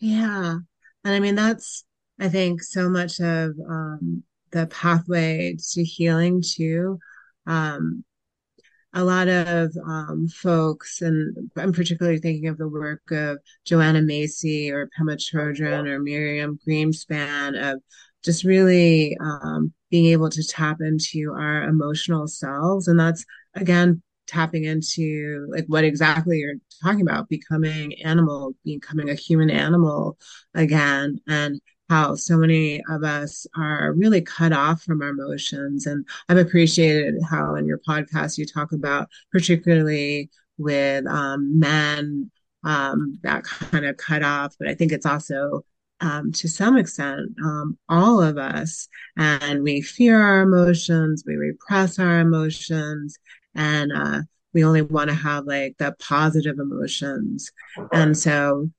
Yeah. And I mean, that's, I think, so much of um, the pathway to healing, too. Um, a lot of um, folks, and I'm particularly thinking of the work of Joanna Macy or Pema Chodron or Miriam Greenspan of just really um, being able to tap into our emotional selves. And that's, again, tapping into like what exactly you're talking about becoming animal becoming a human animal again and how so many of us are really cut off from our emotions and i've appreciated how in your podcast you talk about particularly with um, men um, that kind of cut off but i think it's also um, to some extent, um, all of us, and we fear our emotions, we repress our emotions, and uh, we only want to have like the positive emotions. And so,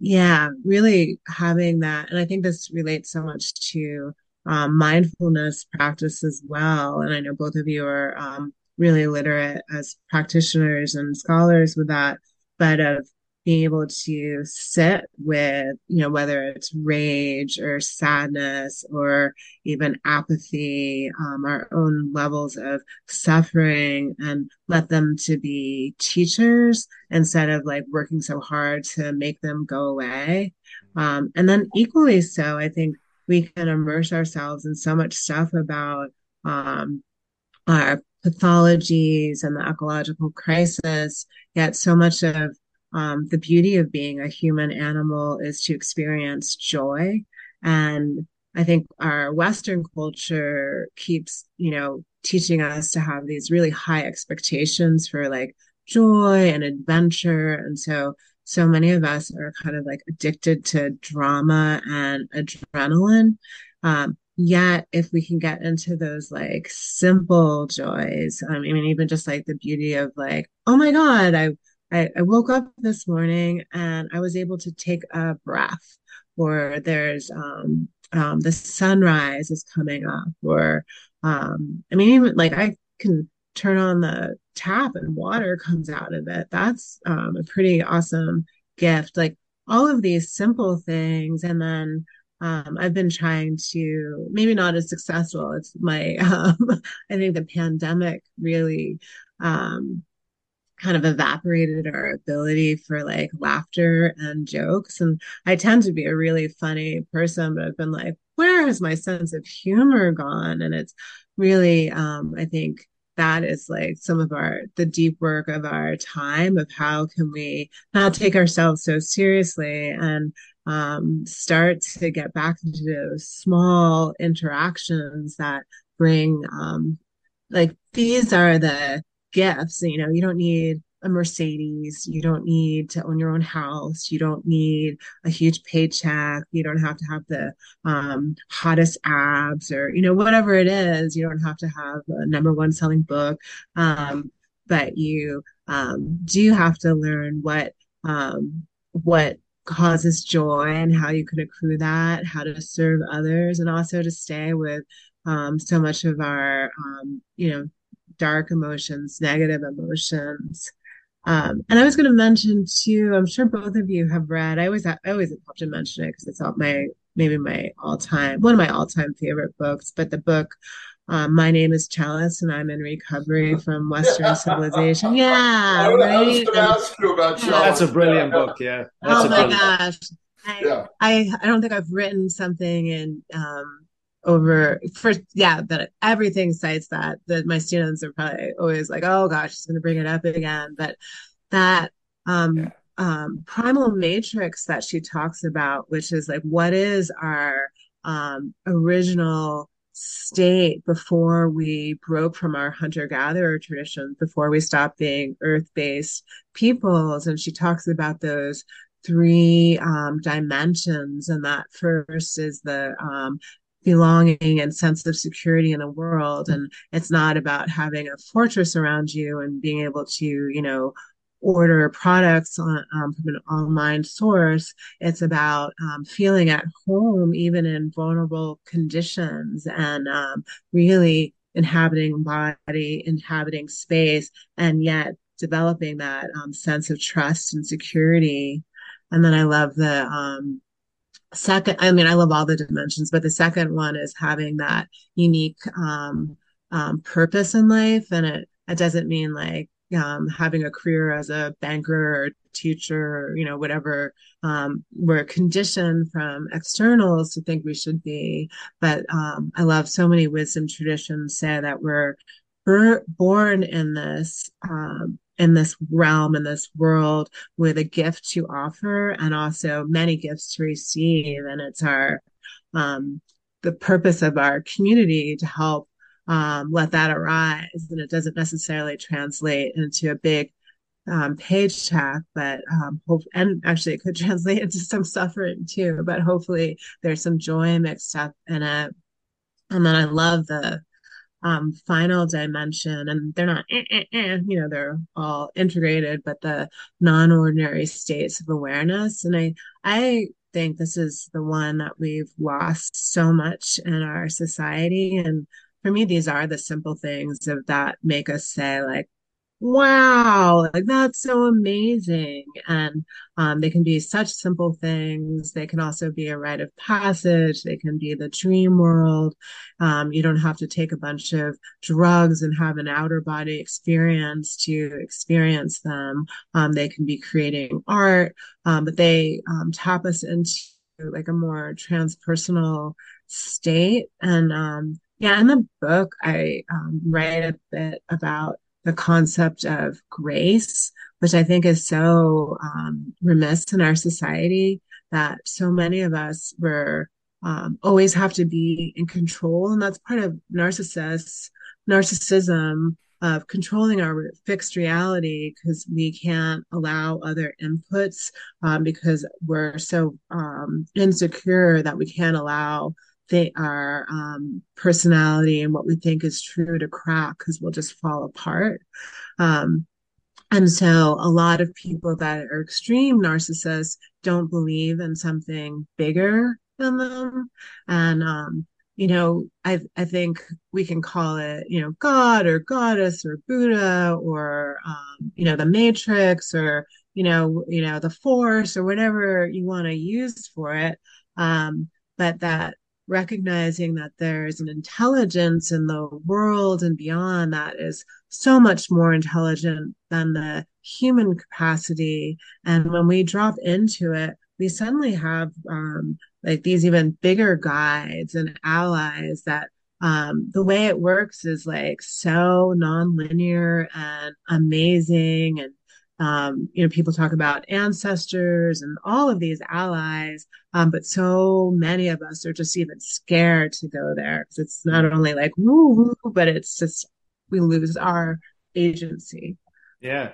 yeah, really having that, and I think this relates so much to um, mindfulness practice as well. And I know both of you are um, really literate as practitioners and scholars with that, but of being able to sit with, you know, whether it's rage or sadness or even apathy, um, our own levels of suffering and let them to be teachers instead of like working so hard to make them go away. Um, and then equally so, I think we can immerse ourselves in so much stuff about um, our pathologies and the ecological crisis, yet so much of um, the beauty of being a human animal is to experience joy. And I think our Western culture keeps, you know, teaching us to have these really high expectations for like joy and adventure. And so, so many of us are kind of like addicted to drama and adrenaline. Um, yet if we can get into those like simple joys um, i mean even just like the beauty of like oh my god I, I i woke up this morning and i was able to take a breath or there's um um the sunrise is coming up or um i mean even like i can turn on the tap and water comes out of it that's um a pretty awesome gift like all of these simple things and then um, I've been trying to maybe not as successful. It's my um, I think the pandemic really um, kind of evaporated our ability for like laughter and jokes. And I tend to be a really funny person, but I've been like, where has my sense of humor gone? And it's really, um, I think that is like some of our the deep work of our time of how can we not take ourselves so seriously and um, start to get back into those small interactions that bring um, like these are the gifts you know you don't need a mercedes you don't need to own your own house you don't need a huge paycheck you don't have to have the um, hottest abs or you know whatever it is you don't have to have a number one selling book um, but you um, do have to learn what um, what causes joy and how you can accrue that, how to serve others, and also to stay with um, so much of our, um, you know, dark emotions, negative emotions. Um, and I was going to mention too. I'm sure both of you have read. I always I always have to mention it because it's all my maybe my all time one of my all time favorite books. But the book um, my name is Chellis, and I'm in recovery from Western civilization. Yeah, I, right? I was going to ask you about Chellis. That's a brilliant book. Yeah. That's oh my gosh. I, yeah. I I don't think I've written something in um over for yeah that everything cites that that my students are probably always like oh gosh she's going to bring it up again but that um yeah. um primal matrix that she talks about which is like what is our um original state before we broke from our hunter gatherer tradition, before we stopped being earth based peoples. And she talks about those three um, dimensions. And that first is the um, belonging and sense of security in the world. And it's not about having a fortress around you and being able to, you know, order products on, um, from an online source. It's about um, feeling at home, even in vulnerable conditions, and um, really inhabiting body, inhabiting space, and yet developing that um, sense of trust and security. And then I love the um, second, I mean, I love all the dimensions, but the second one is having that unique um, purpose in life. And it, it doesn't mean like um, having a career as a banker or teacher or you know whatever um, we're conditioned from externals to think we should be but um, i love so many wisdom traditions say that we're, we're born in this um, in this realm in this world with a gift to offer and also many gifts to receive and it's our um, the purpose of our community to help um, let that arise. And it doesn't necessarily translate into a big um, page tag, but um, hope, and actually it could translate into some suffering too. But hopefully there's some joy mixed up in it. And then I love the um, final dimension, and they're not, eh, eh, eh, you know, they're all integrated, but the non-ordinary states of awareness. And I, I think this is the one that we've lost so much in our society. And for me, these are the simple things of that make us say, like, wow, like that's so amazing. And um, they can be such simple things. They can also be a rite of passage. They can be the dream world. Um, you don't have to take a bunch of drugs and have an outer body experience to experience them. Um, they can be creating art, um, but they um, tap us into like a more transpersonal state. And um, yeah, in the book, I write a bit about the concept of grace, which I think is so um, remiss in our society that so many of us were um, always have to be in control, and that's part of narcissists narcissism of controlling our fixed reality because we can't allow other inputs um, because we're so um, insecure that we can't allow they our um, personality and what we think is true to crack because we'll just fall apart. Um, and so a lot of people that are extreme narcissists don't believe in something bigger than them. And, um, you know, I, I think we can call it, you know, God or goddess or Buddha or, um, you know, the matrix or, you know, you know, the force or whatever you want to use for it. Um, but that recognizing that there's an intelligence in the world and beyond that is so much more intelligent than the human capacity. And when we drop into it, we suddenly have um, like these even bigger guides and allies that um, the way it works is like so nonlinear and amazing and um, you know, people talk about ancestors and all of these allies, um, but so many of us are just even scared to go there because it's not only like woo woo, but it's just we lose our agency. Yeah,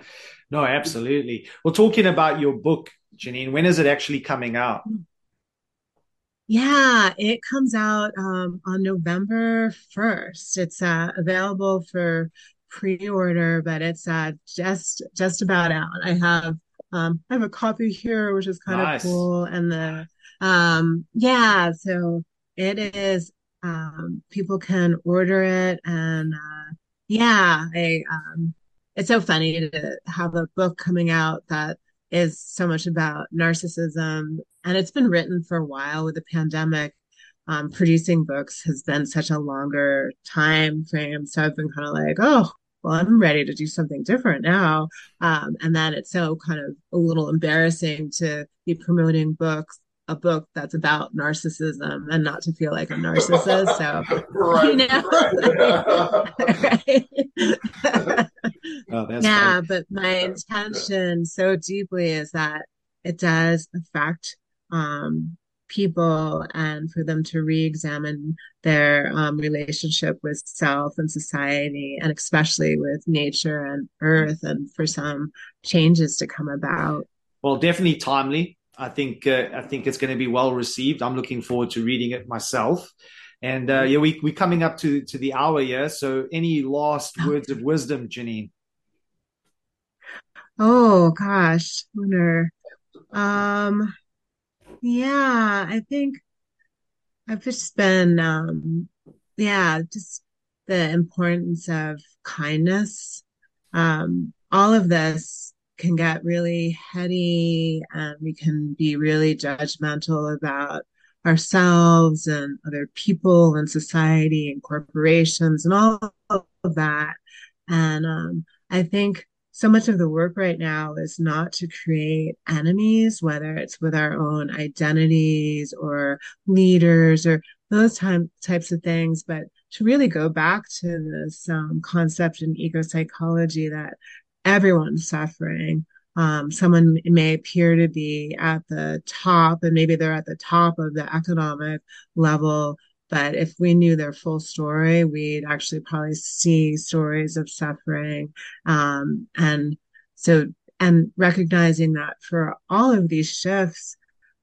no, absolutely. Well, talking about your book, Jeanine, when is it actually coming out? Yeah, it comes out um, on November 1st. It's uh, available for pre-order, but it's uh, just just about out. I have um, I have a copy here, which is kind nice. of cool, and the um, yeah, so it is. Um, people can order it, and uh, yeah, I um, it's so funny to have a book coming out that is so much about narcissism, and it's been written for a while with the pandemic. Um, producing books has been such a longer time frame. So I've been kind of like, oh, well, I'm ready to do something different now. Um, and then it's so kind of a little embarrassing to be promoting books, a book that's about narcissism and not to feel like a narcissist. So, right, you know, right. oh, yeah, funny. but my intention so deeply is that it does affect um, people and for them to re-examine their um, relationship with self and society and especially with nature and earth and for some changes to come about. Well definitely timely. I think uh, i think it's going to be well received. I'm looking forward to reading it myself. And uh, yeah we, we're coming up to to the hour here. So any last words of wisdom Jeanine? Oh gosh wonder um yeah, I think I've just been, um, yeah, just the importance of kindness. Um, all of this can get really heady and we can be really judgmental about ourselves and other people and society and corporations and all of that. And um, I think so much of the work right now is not to create enemies, whether it's with our own identities or leaders or those time, types of things, but to really go back to this um, concept in ecopsychology that everyone's suffering. Um, someone may appear to be at the top, and maybe they're at the top of the economic level, but if we knew their full story, we'd actually probably see stories of suffering. Um, and so, and recognizing that for all of these shifts,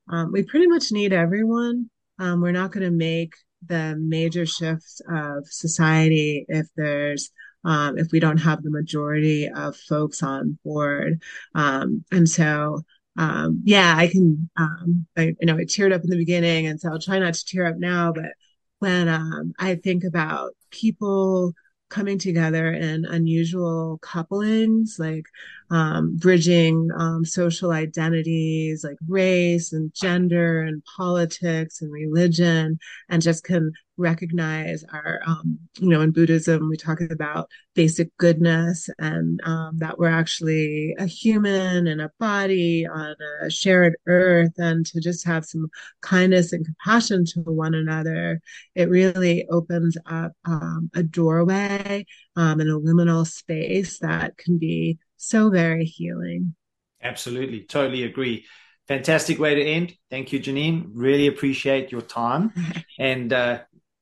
um, we pretty much need everyone. Um, we're not going to make the major shifts of society if there's um, if we don't have the majority of folks on board. Um, and so um, yeah, I can, um, I, you know, I teared up in the beginning, and so I'll try not to tear up now. But when um, I think about people coming together in unusual couplings, like um, bridging um, social identities like race and gender and politics and religion, and just can recognize our, um, you know, in Buddhism, we talk about basic goodness and um, that we're actually a human and a body on a shared earth, and to just have some kindness and compassion to one another. It really opens up um, a doorway, um, an liminal space that can be so very healing. Absolutely. Totally agree. Fantastic way to end. Thank you, Jeanine. Really appreciate your time. and uh,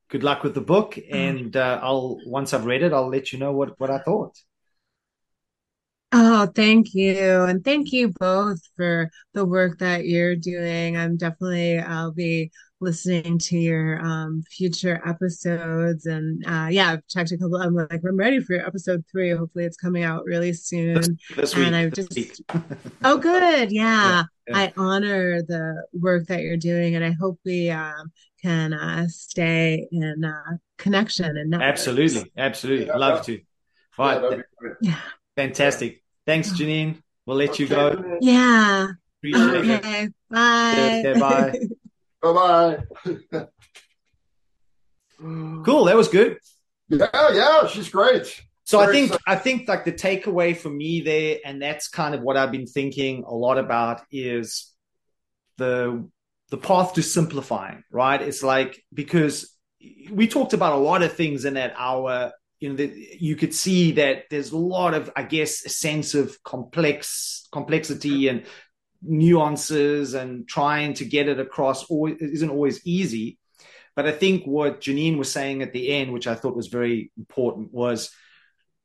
good luck with the book. And uh, I'll once I've read it, I'll let you know what, what I thought. Oh, thank you. And thank you both for the work that you're doing. I'm definitely, I'll be listening to your um, future episodes. And uh, yeah, I've checked a couple. I'm like, I'm ready for episode three. Hopefully, it's coming out really soon. This, this and I've just, oh, good. Yeah. Yeah, yeah. I honor the work that you're doing, and I hope we um, can uh, stay in uh, connection and absolutely, absolutely, yeah, love to. Right. Yeah. Fantastic. Thanks, Jeanine. We'll let you go. Yeah. Appreciate okay. It. Bye. Okay, bye. Bye bye. cool. That was good. Yeah, yeah, she's great. So Very I think exciting. I think like the takeaway for me there, and that's kind of what I've been thinking a lot about is the the path to simplifying, right? It's like because we talked about a lot of things in that hour. You know, that you could see that there's a lot of, I guess, a sense of complex complexity and nuances and trying to get it across always, isn't always easy. But I think what Jeanine was saying at the end, which I thought was very important, was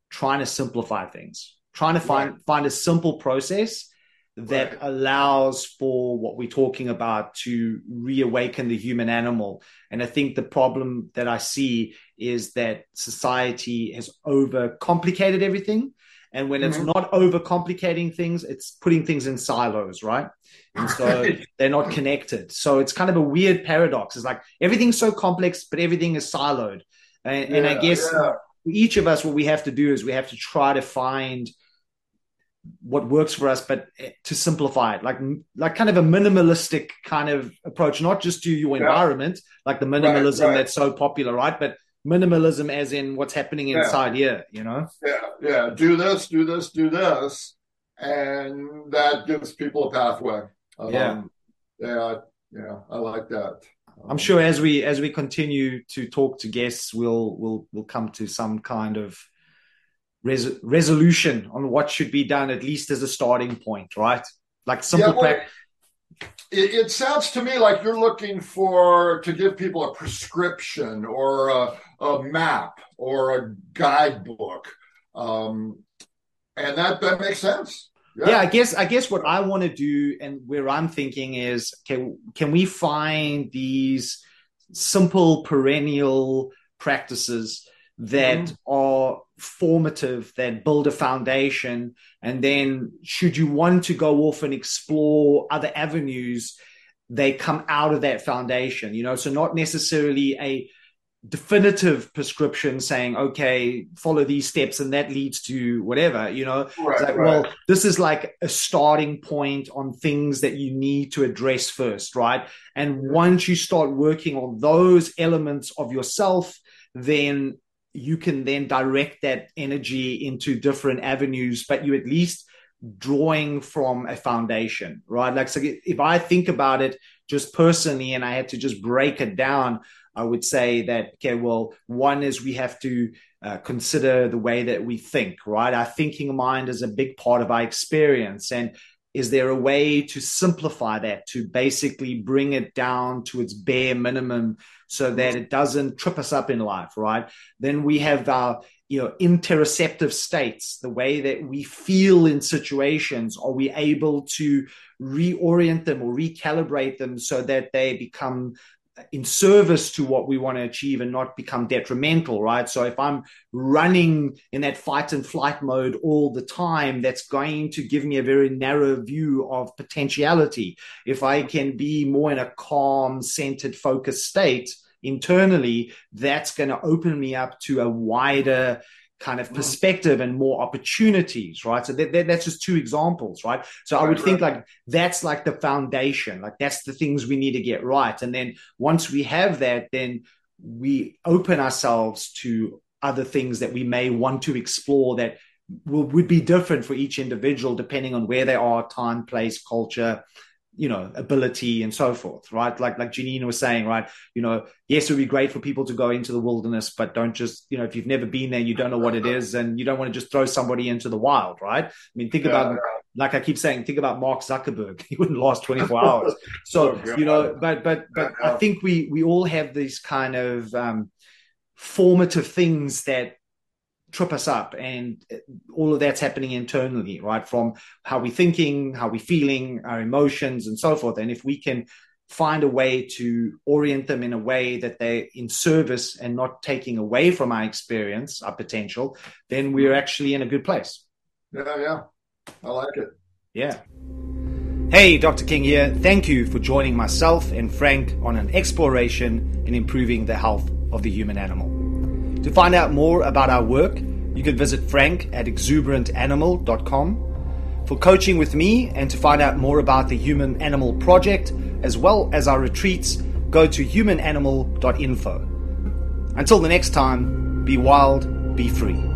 trying to simplify things, trying to find right. find a simple process that right. allows for what we're talking about to reawaken the human animal. And I think the problem that I see is that society has overcomplicated everything and when mm-hmm. it's not overcomplicating things, it's putting things in silos, right? And so they're not connected. So it's kind of a weird paradox. It's like everything's so complex, but everything is siloed. And, yeah, and I guess yeah. each of us, what we have to do is we have to try to find what works for us, but eh, to simplify it, like like kind of a minimalistic kind of approach, not just to your environment, like the minimalism right, right. that's so popular, right? But minimalism as in what's happening inside yeah. here you know? Yeah yeah. Do this do this do this and that gives people a pathway. Um, yeah. Yeah yeah i like that. I'm sure as we as we continue to talk to guests we'll we'll we'll come to some kind of res- resolution on what should be done at least as a starting point right? Like simple yeah, well, it, it, sounds to me like you're looking for to give people a prescription or a, a map or a guidebook, um, and that that makes sense. Yeah. yeah. I guess I guess what I want to do and where I'm thinking is can can we find these simple perennial practices that mm-hmm. are formative that build a foundation and then should you want to go off and explore other avenues they come out of that foundation you know? So not necessarily a definitive prescription saying okay follow these steps and that leads to whatever you know? Right, like, right. well this is like a starting point on things that you need to address first right? And once you start working on those elements of yourself then you can then direct that energy into different avenues, but you at least drawing from a foundation, right? Like, so if I think about it just personally and I had to just break it down, I would say that, okay, well, one is we have to uh, consider the way that we think, right? Our thinking mind is a big part of our experience. And is there a way to simplify that to basically bring it down to its bare minimum so that it doesn't trip us up in life right? Then we have our you know interoceptive states the way that we feel in situations. Are we able to reorient them or recalibrate them so that they become in service to what we want to achieve and not become detrimental, right? So if I'm running in that fight and flight mode all the time, that's going to give me a very narrow view of potentiality. If I can be more in a calm, centered, focused state internally, that's going to open me up to a wider kind of mm. perspective and more opportunities, right? So that, that, that's just two examples, right? So right, I would right. think like that's like the foundation, like that's the things we need to get right. And then once we have that, then we open ourselves to other things that we may want to explore that will, would be different for each individual depending on where they are, time, place, culture, you know ability and so forth right? Like like Jeanine was saying right? You know yes it would be great for people to go into the wilderness but don't just you know if you've never been there you don't know what it is and you don't want to just throw somebody into the wild right? I mean think yeah, about like i keep saying think about mark zuckerberg. He wouldn't last 24 hours. So oh, you know but but but i think we we all have these kind of um formative things that trip us up and uh, all of that's happening internally right from how we're thinking how we're feeling our emotions and so forth and if we can find a way to orient them in a way that they're in service and not taking away from our experience our potential then we're actually in a good place yeah yeah i like it yeah Hey, Dr. King here. Thank you for joining myself and Frank on an exploration in improving the health of the human animal. To find out more about our work, you can visit frank at exuberantanimal.com. For coaching with me and to find out more about the Human Animal Project, as well as our retreats, go to humananimal.info. Until the next time, be wild, be free.